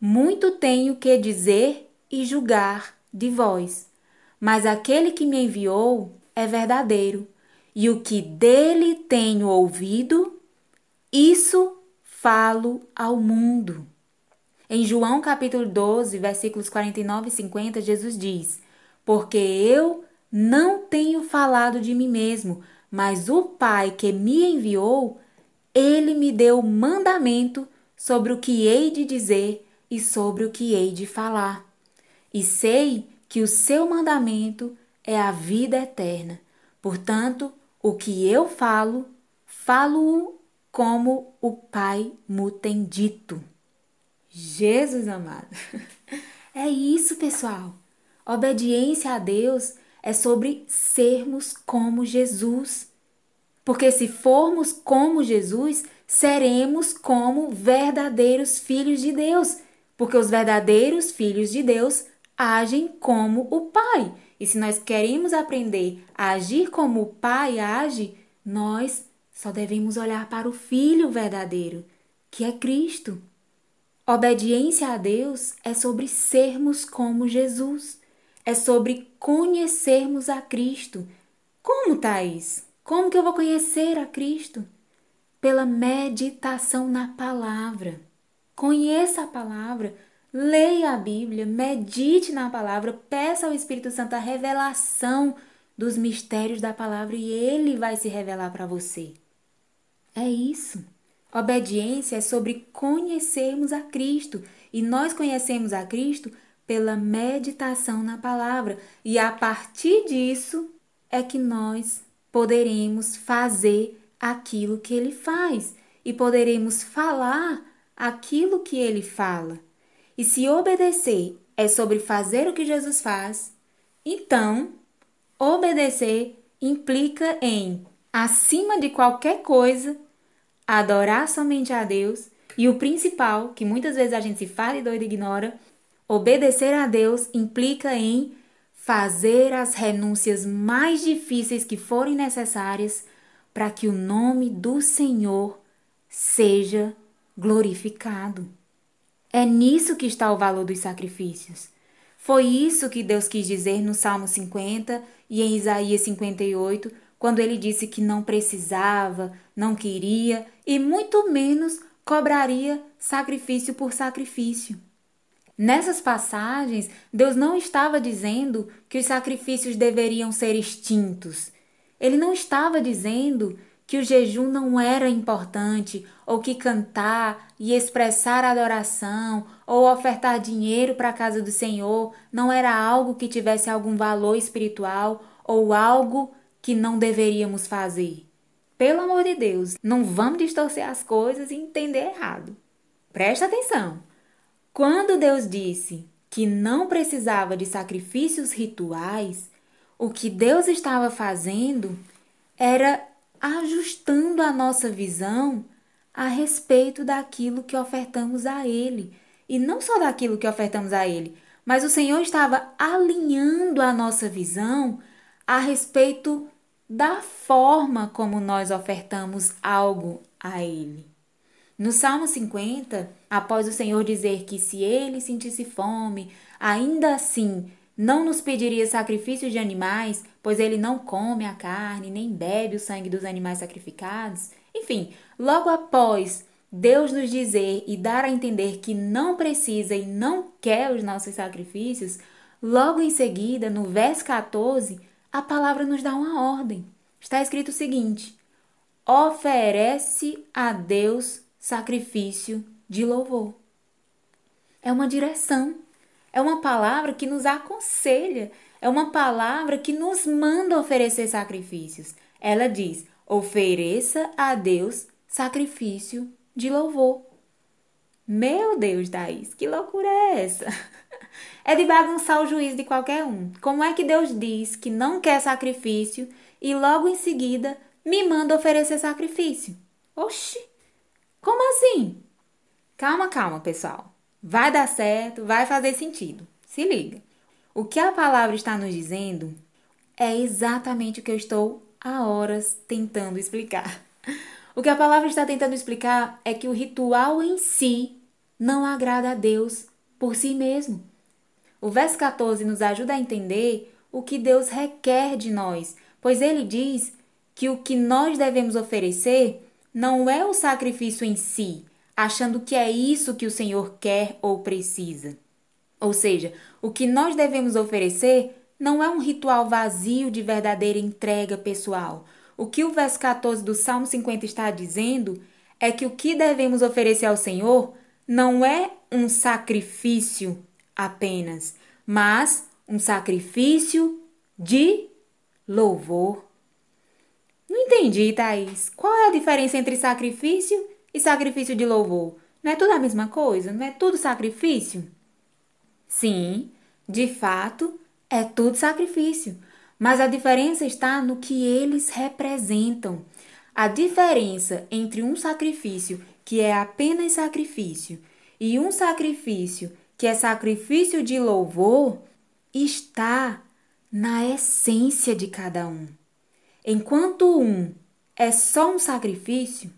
muito tenho que dizer e julgar de vós, mas aquele que me enviou é verdadeiro, e o que dele tenho ouvido, isso falo ao mundo. Em João capítulo 12, versículos 49 e 50, Jesus diz: Porque eu não tenho falado de mim mesmo, mas o Pai que me enviou, ele me deu mandamento sobre o que hei de dizer e sobre o que hei de falar. E sei que o seu mandamento é a vida eterna. Portanto, o que eu falo, falo-o como o Pai me tem dito. Jesus amado. (laughs) É isso, pessoal. Obediência a Deus é sobre sermos como Jesus. Porque se formos como Jesus, seremos como verdadeiros filhos de Deus porque os verdadeiros filhos de Deus agem como o Pai. E se nós queremos aprender a agir como o Pai age, nós só devemos olhar para o Filho verdadeiro, que é Cristo. Obediência a Deus é sobre sermos como Jesus, é sobre conhecermos a Cristo. Como, Thaís? Como que eu vou conhecer a Cristo? Pela meditação na palavra. Conheça a palavra, leia a Bíblia, medite na palavra, peça ao Espírito Santo a revelação dos mistérios da palavra e ele vai se revelar para você. É isso. Obediência é sobre conhecermos a Cristo e nós conhecemos a Cristo pela meditação na palavra e a partir disso é que nós poderemos fazer aquilo que ele faz e poderemos falar aquilo que ele fala. e se obedecer é sobre fazer o que Jesus faz, então obedecer implica em, acima de qualquer coisa, adorar somente a Deus e o principal, que muitas vezes a gente se fala e doida ignora, obedecer a Deus implica em fazer as renúncias mais difíceis que forem necessárias para que o nome do Senhor seja glorificado. É nisso que está o valor dos sacrifícios. Foi isso que Deus quis dizer no Salmo 50 e em Isaías 58, quando ele disse que não precisava, não queria e muito menos cobraria sacrifício por sacrifício. Nessas passagens, Deus não estava dizendo que os sacrifícios deveriam ser extintos. Ele não estava dizendo que o jejum não era importante, ou que cantar e expressar adoração, ou ofertar dinheiro para a casa do Senhor não era algo que tivesse algum valor espiritual ou algo que não deveríamos fazer. Pelo amor de Deus, não vamos distorcer as coisas e entender errado. Presta atenção. Quando Deus disse que não precisava de sacrifícios rituais, o que Deus estava fazendo era ajustando a nossa visão a respeito daquilo que ofertamos a Ele. E não só daquilo que ofertamos a Ele, mas o Senhor estava alinhando a nossa visão a respeito da forma como nós ofertamos algo a Ele. No Salmo 50, após o Senhor dizer que se ele sentisse fome, ainda assim não nos pediria sacrifício de animais, pois ele não come a carne, nem bebe o sangue dos animais sacrificados. Enfim, logo após Deus nos dizer e dar a entender que não precisa e não quer os nossos sacrifícios, logo em seguida, no verso 14, a palavra nos dá uma ordem. Está escrito o seguinte: oferece a Deus sacrifício de louvor. É uma direção é uma palavra que nos aconselha, é uma palavra que nos manda oferecer sacrifícios. Ela diz: ofereça a Deus sacrifício de louvor. Meu Deus, Thaís, que loucura é essa? (laughs) É de bagunçar o juízo de qualquer um. Como é que Deus diz que não quer sacrifício e logo em seguida me manda oferecer sacrifício? Oxi! Como assim? Calma, calma, pessoal. Vai dar certo, vai fazer sentido. Se liga. O que a palavra está nos dizendo é exatamente o que eu estou há horas tentando explicar. (laughs) O que a palavra está tentando explicar é que o ritual em si não agrada a Deus por si mesmo. O verso 14 nos ajuda a entender o que Deus requer de nós, pois ele diz que o que nós devemos oferecer não é o sacrifício em si, achando que é isso que o Senhor quer ou precisa. Ou seja, o que nós devemos oferecer não é um ritual vazio de verdadeira entrega pessoal. O que o verso 14 do Salmo 50 está dizendo é que o que devemos oferecer ao Senhor não é um sacrifício apenas, mas um sacrifício de louvor. Não entendi, Thaís. Qual é a diferença entre sacrifício e sacrifício de louvor? Não é tudo a mesma coisa? Não é tudo sacrifício? Sim, de fato, é tudo sacrifício. Mas a diferença está no que eles representam. A diferença entre um sacrifício que é apenas sacrifício e um sacrifício que é sacrifício de louvor está na essência de cada um. Enquanto um é só um sacrifício,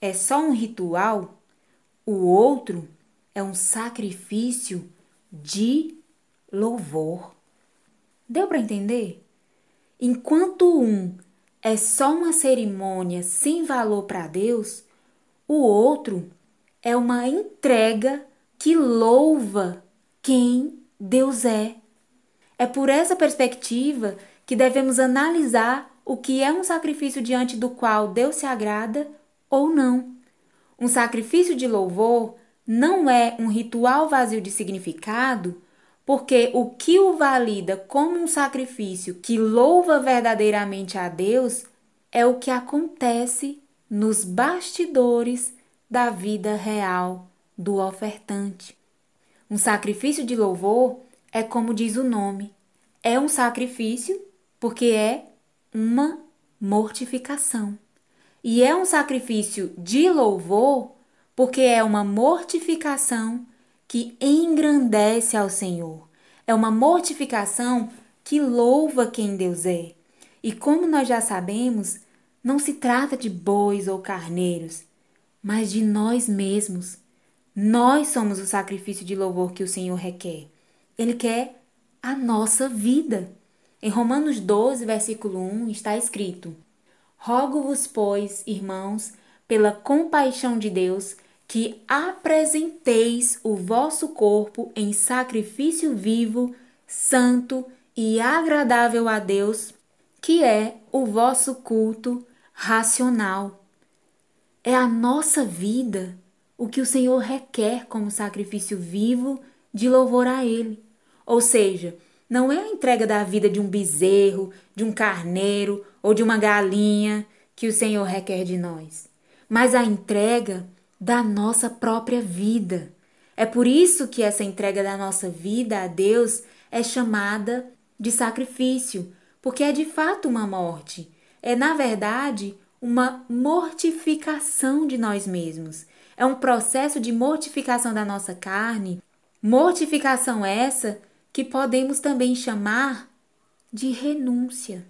é só um ritual, o outro é um sacrifício de louvor. Deu para entender? Enquanto um é só uma cerimônia sem valor para Deus, o outro é uma entrega que louva quem Deus é. É por essa perspectiva que devemos analisar o que é um sacrifício diante do qual Deus se agrada ou não. Um sacrifício de louvor não é um ritual vazio de significado, porque o que o valida como um sacrifício que louva verdadeiramente a Deus é o que acontece nos bastidores da vida real do ofertante. Um sacrifício de louvor é como diz o nome, é um sacrifício porque é uma mortificação. E é um sacrifício de louvor porque é uma mortificação que engrandece ao Senhor. É uma mortificação que louva quem Deus é. E como nós já sabemos, não se trata de bois ou carneiros, mas de nós mesmos. Nós somos o sacrifício de louvor que o Senhor requer. Ele quer a nossa vida. Em Romanos 12, versículo 1 está escrito: Rogo-vos, pois, irmãos, pela compaixão de Deus, que apresenteis o vosso corpo em sacrifício vivo, santo e agradável a Deus, que é o vosso culto racional. É a nossa vida o que o Senhor requer como sacrifício vivo de louvor a Ele. Ou seja, não é a entrega da vida de um bezerro, de um carneiro ou de uma galinha que o Senhor requer de nós, mas a entrega da nossa própria vida. É por isso que essa entrega da nossa vida a Deus é chamada de sacrifício, porque é de fato uma morte. É, na verdade, uma mortificação de nós mesmos. É um processo de mortificação da nossa carne, mortificação essa que podemos também chamar de renúncia.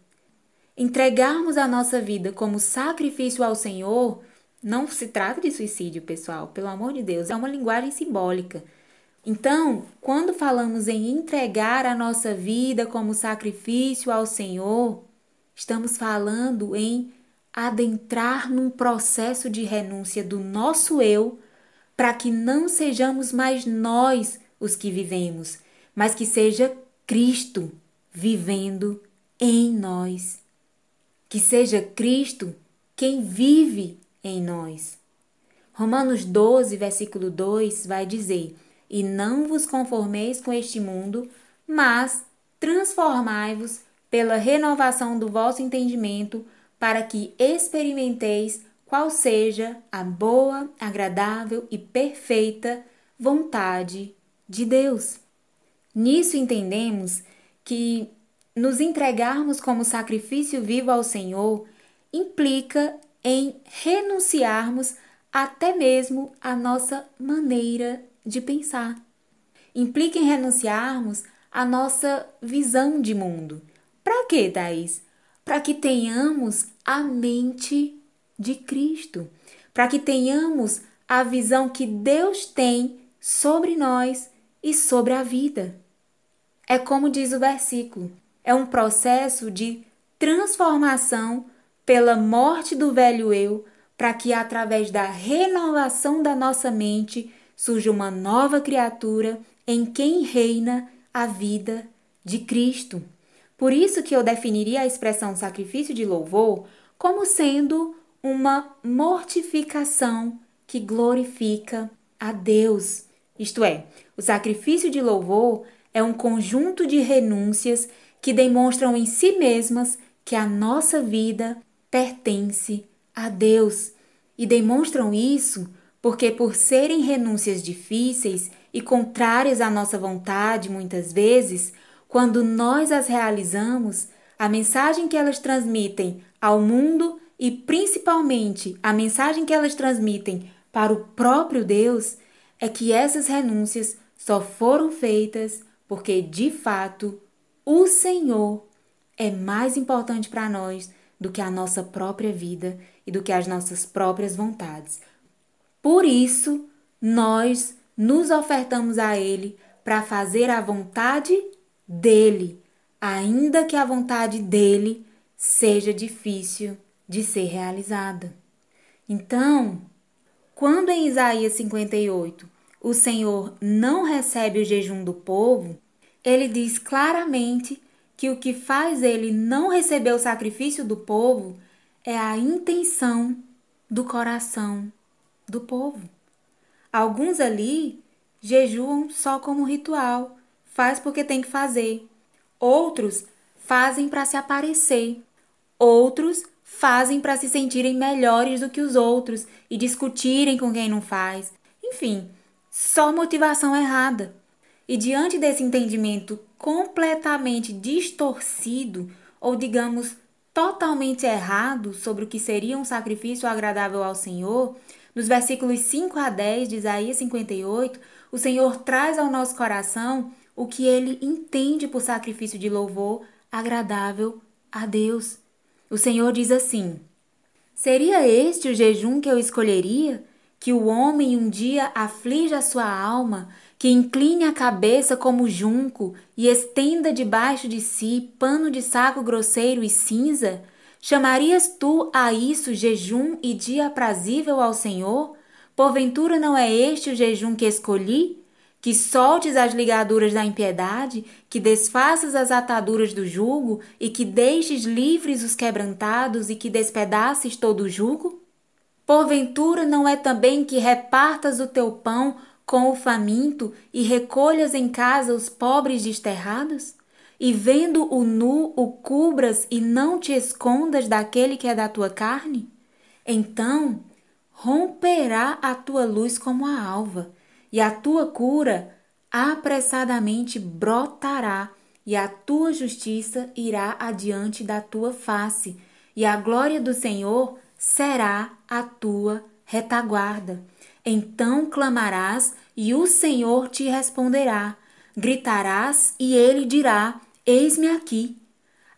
Entregarmos a nossa vida como sacrifício ao Senhor não se trata de suicídio, pessoal, pelo amor de Deus, é uma linguagem simbólica. Então, quando falamos em entregar a nossa vida como sacrifício ao Senhor, estamos falando em adentrar num processo de renúncia do nosso eu para que não sejamos mais nós os que vivemos, mas que seja Cristo vivendo em nós. Que seja Cristo quem vive em nós. Romanos 12, versículo 2 vai dizer: E não vos conformeis com este mundo, mas transformai-vos pela renovação do vosso entendimento, para que experimenteis qual seja a boa, agradável e perfeita vontade de Deus. Nisso entendemos que nos entregarmos como sacrifício vivo ao Senhor implica em renunciarmos até mesmo à nossa maneira de pensar. Implica em renunciarmos à nossa visão de mundo. Para quê, Thaís? Para que tenhamos a mente de Cristo, para que tenhamos a visão que Deus tem sobre nós e sobre a vida. É como diz o versículo: é um processo de transformação pela morte do velho eu, para que através da renovação da nossa mente surja uma nova criatura em quem reina a vida de Cristo. Por isso que eu definiria a expressão sacrifício de louvor como sendo uma mortificação que glorifica a Deus. Isto é, o sacrifício de louvor é um conjunto de renúncias que demonstram em si mesmas que a nossa vida pertence a Deus e demonstram isso porque, por serem renúncias difíceis e contrárias à nossa vontade, muitas vezes, quando nós as realizamos, a mensagem que elas transmitem ao mundo e principalmente a mensagem que elas transmitem para o próprio Deus é que essas renúncias só foram feitas porque de fato o Senhor é mais importante para nós do que a nossa própria vida e do que as nossas próprias vontades. Por isso, nós nos ofertamos a Ele para fazer a vontade dele, ainda que a vontade dele seja difícil de ser realizada. Então, quando em Isaías 58 o Senhor não recebe o jejum do povo, ele diz claramente que o que faz ele não receber o sacrifício do povo é a intenção do coração do povo. Alguns ali jejuam só como ritual, faz porque tem que fazer. Outros fazem para se aparecer. Outros fazem para se sentirem melhores do que os outros e discutirem com quem não faz. Enfim, só motivação errada. E diante desse entendimento completamente distorcido, ou digamos, totalmente errado sobre o que seria um sacrifício agradável ao Senhor, nos versículos 5 a 10 de Isaías 58, o Senhor traz ao nosso coração o que ele entende por sacrifício de louvor agradável a Deus. O Senhor diz assim: Seria este o jejum que eu escolheria? Que o homem um dia aflige a sua alma, que incline a cabeça como junco e estenda debaixo de si pano de saco grosseiro e cinza? Chamarias tu a isso jejum e dia aprazível ao Senhor? Porventura não é este o jejum que escolhi? Que soltes as ligaduras da impiedade, que desfaças as ataduras do jugo, e que deixes livres os quebrantados, e que despedaces todo o jugo? Porventura não é também que repartas o teu pão com o faminto e recolhas em casa os pobres desterrados? e vendo o nu o cubras e não te escondas daquele que é da tua carne? Então romperá a tua luz como a alva, e a tua cura apressadamente brotará, e a tua justiça irá adiante da tua face, e a glória do Senhor será a tua retaguarda. Então clamarás, e o Senhor te responderá gritarás e ele dirá: Eis-me aqui.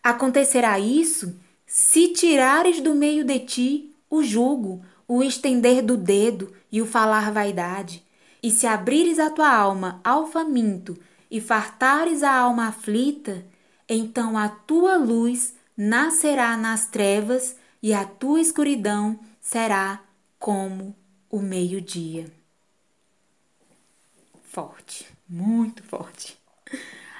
Acontecerá isso se tirares do meio de ti o jugo, o estender do dedo e o falar vaidade, e se abrires a tua alma ao faminto e fartares a alma aflita, então a tua luz nascerá nas trevas e a tua escuridão será como o meio-dia. Forte, muito forte.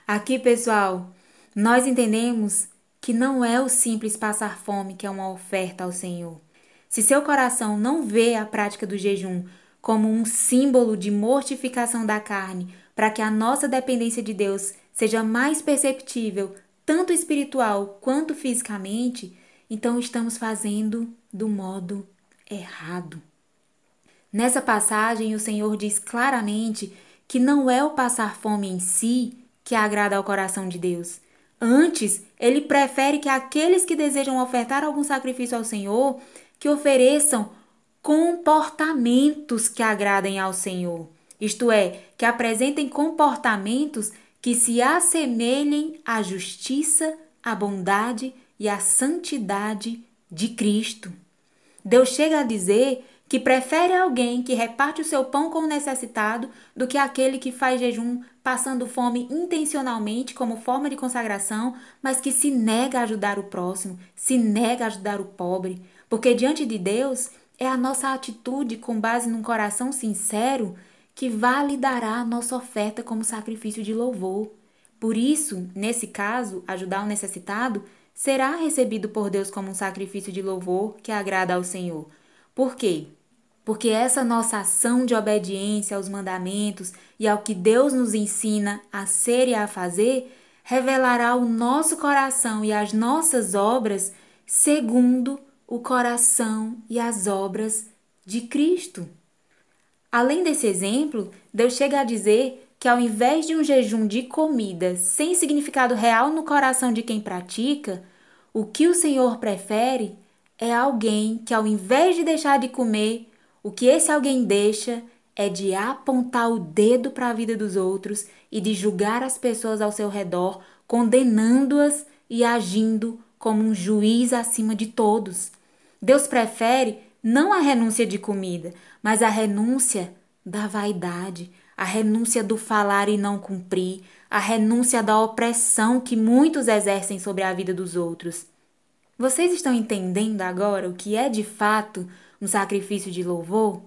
Aqui, pessoal, nós entendemos que não é o simples passar fome que é uma oferta ao Senhor. Se seu coração não vê a prática do jejum como um símbolo de mortificação da carne, para que a nossa dependência de Deus seja mais perceptível, tanto espiritual quanto fisicamente, então estamos fazendo do modo errado. Nessa passagem, o Senhor diz claramente que não é o passar fome em si que agrada ao coração de Deus, Antes, ele prefere que aqueles que desejam ofertar algum sacrifício ao Senhor, que ofereçam comportamentos que agradem ao Senhor. Isto é, que apresentem comportamentos que se assemelhem à justiça, à bondade e à santidade de Cristo. Deus chega a dizer que prefere alguém que reparte o seu pão com o necessitado do que aquele que faz jejum passando fome intencionalmente como forma de consagração, mas que se nega a ajudar o próximo, se nega a ajudar o pobre, porque diante de Deus é a nossa atitude com base num coração sincero que validará a nossa oferta como sacrifício de louvor. Por isso, nesse caso, ajudar o necessitado será recebido por Deus como um sacrifício de louvor que agrada ao Senhor. Por quê? porque essa nossa ação de obediência aos mandamentos e ao que Deus nos ensina a ser e a fazer revelará o nosso coração e as nossas obras segundo o coração e as obras de Cristo. Além desse exemplo, Deus chega a dizer que ao invés de um jejum de comida sem significado real no coração de quem pratica, o que o Senhor prefere é alguém que, ao invés de deixar de comer, o que esse alguém deixa é de apontar o dedo para a vida dos outros e de julgar as pessoas ao seu redor, condenando-as e agindo como um juiz acima de todos. Deus prefere não a renúncia de comida, mas a renúncia da vaidade, a renúncia do falar e não cumprir, a renúncia da opressão que muitos exercem sobre a vida dos outros. Vocês estão entendendo agora o que é de fato um sacrifício de louvor,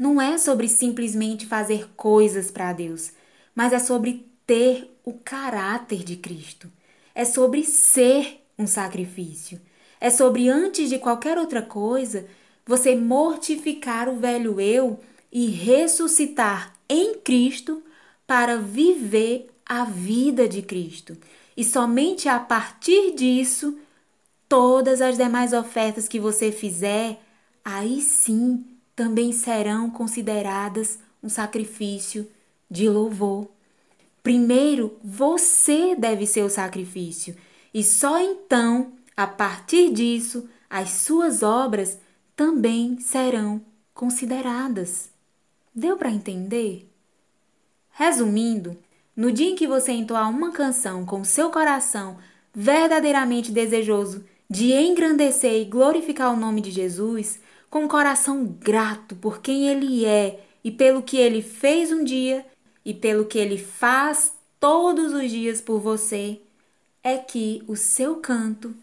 não é sobre simplesmente fazer coisas para Deus, mas é sobre ter o caráter de Cristo. É sobre ser um sacrifício. É sobre, antes de qualquer outra coisa, você mortificar o velho eu e ressuscitar em Cristo para viver a vida de Cristo. E somente a partir disso, todas as demais ofertas que você fizer aí sim também serão consideradas um sacrifício de louvor. Primeiro, você deve ser o sacrifício, e só então, a partir disso, as suas obras também serão consideradas. Deu para entender? Resumindo, no dia em que você entoar uma canção com seu coração verdadeiramente desejoso de engrandecer e glorificar o nome de Jesus, com o coração grato por quem ele é e pelo que ele fez um dia e pelo que ele faz todos os dias por você, é que o seu canto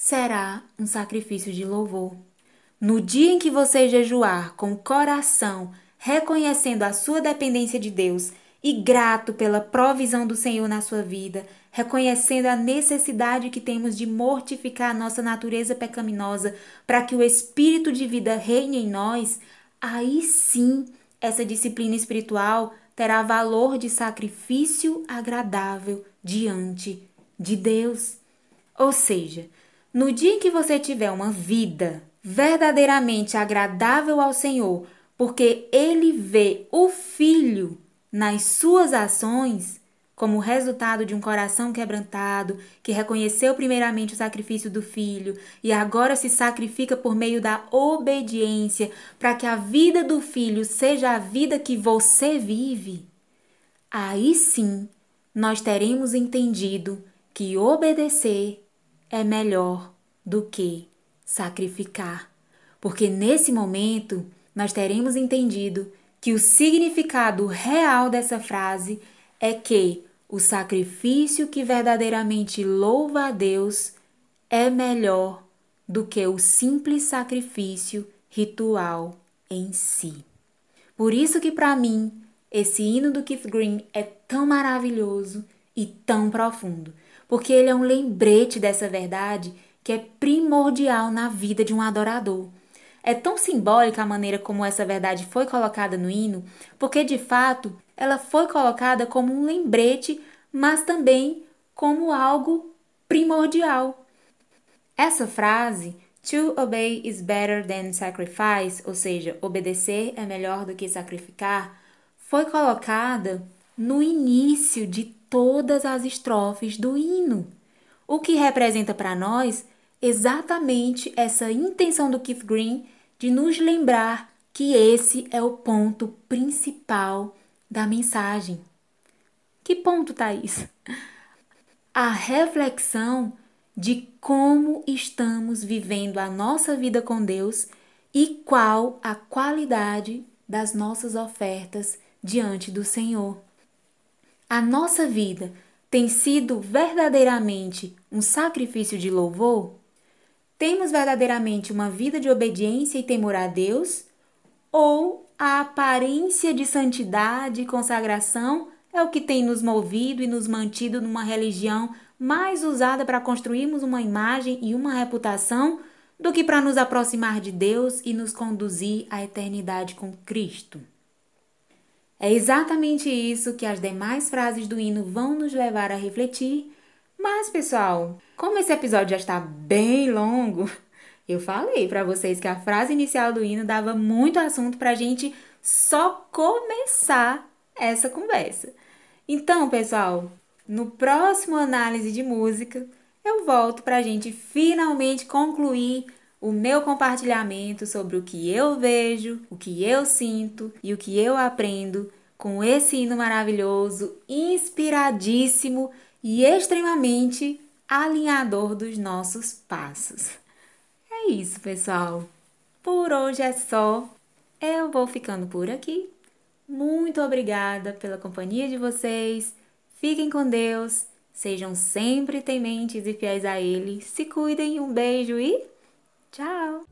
será um sacrifício de louvor. No dia em que você jejuar com o coração, reconhecendo a sua dependência de Deus e grato pela provisão do Senhor na sua vida, reconhecendo a necessidade que temos de mortificar a nossa natureza pecaminosa para que o espírito de vida reine em nós, aí sim essa disciplina espiritual terá valor de sacrifício agradável diante de Deus. Ou seja, no dia em que você tiver uma vida verdadeiramente agradável ao Senhor, porque Ele vê o Filho nas suas ações, como resultado de um coração quebrantado, que reconheceu primeiramente o sacrifício do filho e agora se sacrifica por meio da obediência para que a vida do filho seja a vida que você vive, aí sim nós teremos entendido que obedecer é melhor do que sacrificar. Porque nesse momento nós teremos entendido que o significado real dessa frase é que o sacrifício que verdadeiramente louva a Deus é melhor do que o simples sacrifício ritual em si. Por isso que para mim esse hino do Keith Green é tão maravilhoso e tão profundo, porque ele é um lembrete dessa verdade que é primordial na vida de um adorador. É tão simbólica a maneira como essa verdade foi colocada no hino, porque de fato ela foi colocada como um lembrete, mas também como algo primordial. Essa frase, to obey is better than sacrifice, ou seja, obedecer é melhor do que sacrificar, foi colocada no início de todas as estrofes do hino, o que representa para nós exatamente essa intenção do Keith Green de nos lembrar que esse é o ponto principal da mensagem. Que ponto, Thaís? A reflexão de como estamos vivendo a nossa vida com Deus e qual a qualidade das nossas ofertas diante do Senhor. A nossa vida tem sido verdadeiramente um sacrifício de louvor? Temos verdadeiramente uma vida de obediência e temor a Deus? Ou a aparência de santidade e consagração é o que tem nos movido e nos mantido numa religião mais usada para construirmos uma imagem e uma reputação do que para nos aproximar de Deus e nos conduzir à eternidade com Cristo. É exatamente isso que as demais frases do hino vão nos levar a refletir. Mas, pessoal, como esse episódio já está bem longo, (laughs) eu falei para vocês que a frase inicial do hino dava muito assunto para a gente só começar essa conversa. Então, pessoal, no próximo análise de música, eu volto para a gente finalmente concluir o meu compartilhamento sobre o que eu vejo, o que eu sinto e o que eu aprendo com esse hino maravilhoso, inspiradíssimo e extremamente alinhador dos nossos passos. É isso, pessoal. Por hoje é só. Eu vou ficando por aqui. Muito obrigada pela companhia de vocês. Fiquem com Deus. Sejam sempre tementes e fiéis a Ele. Se cuidem. Um beijo e Ciao!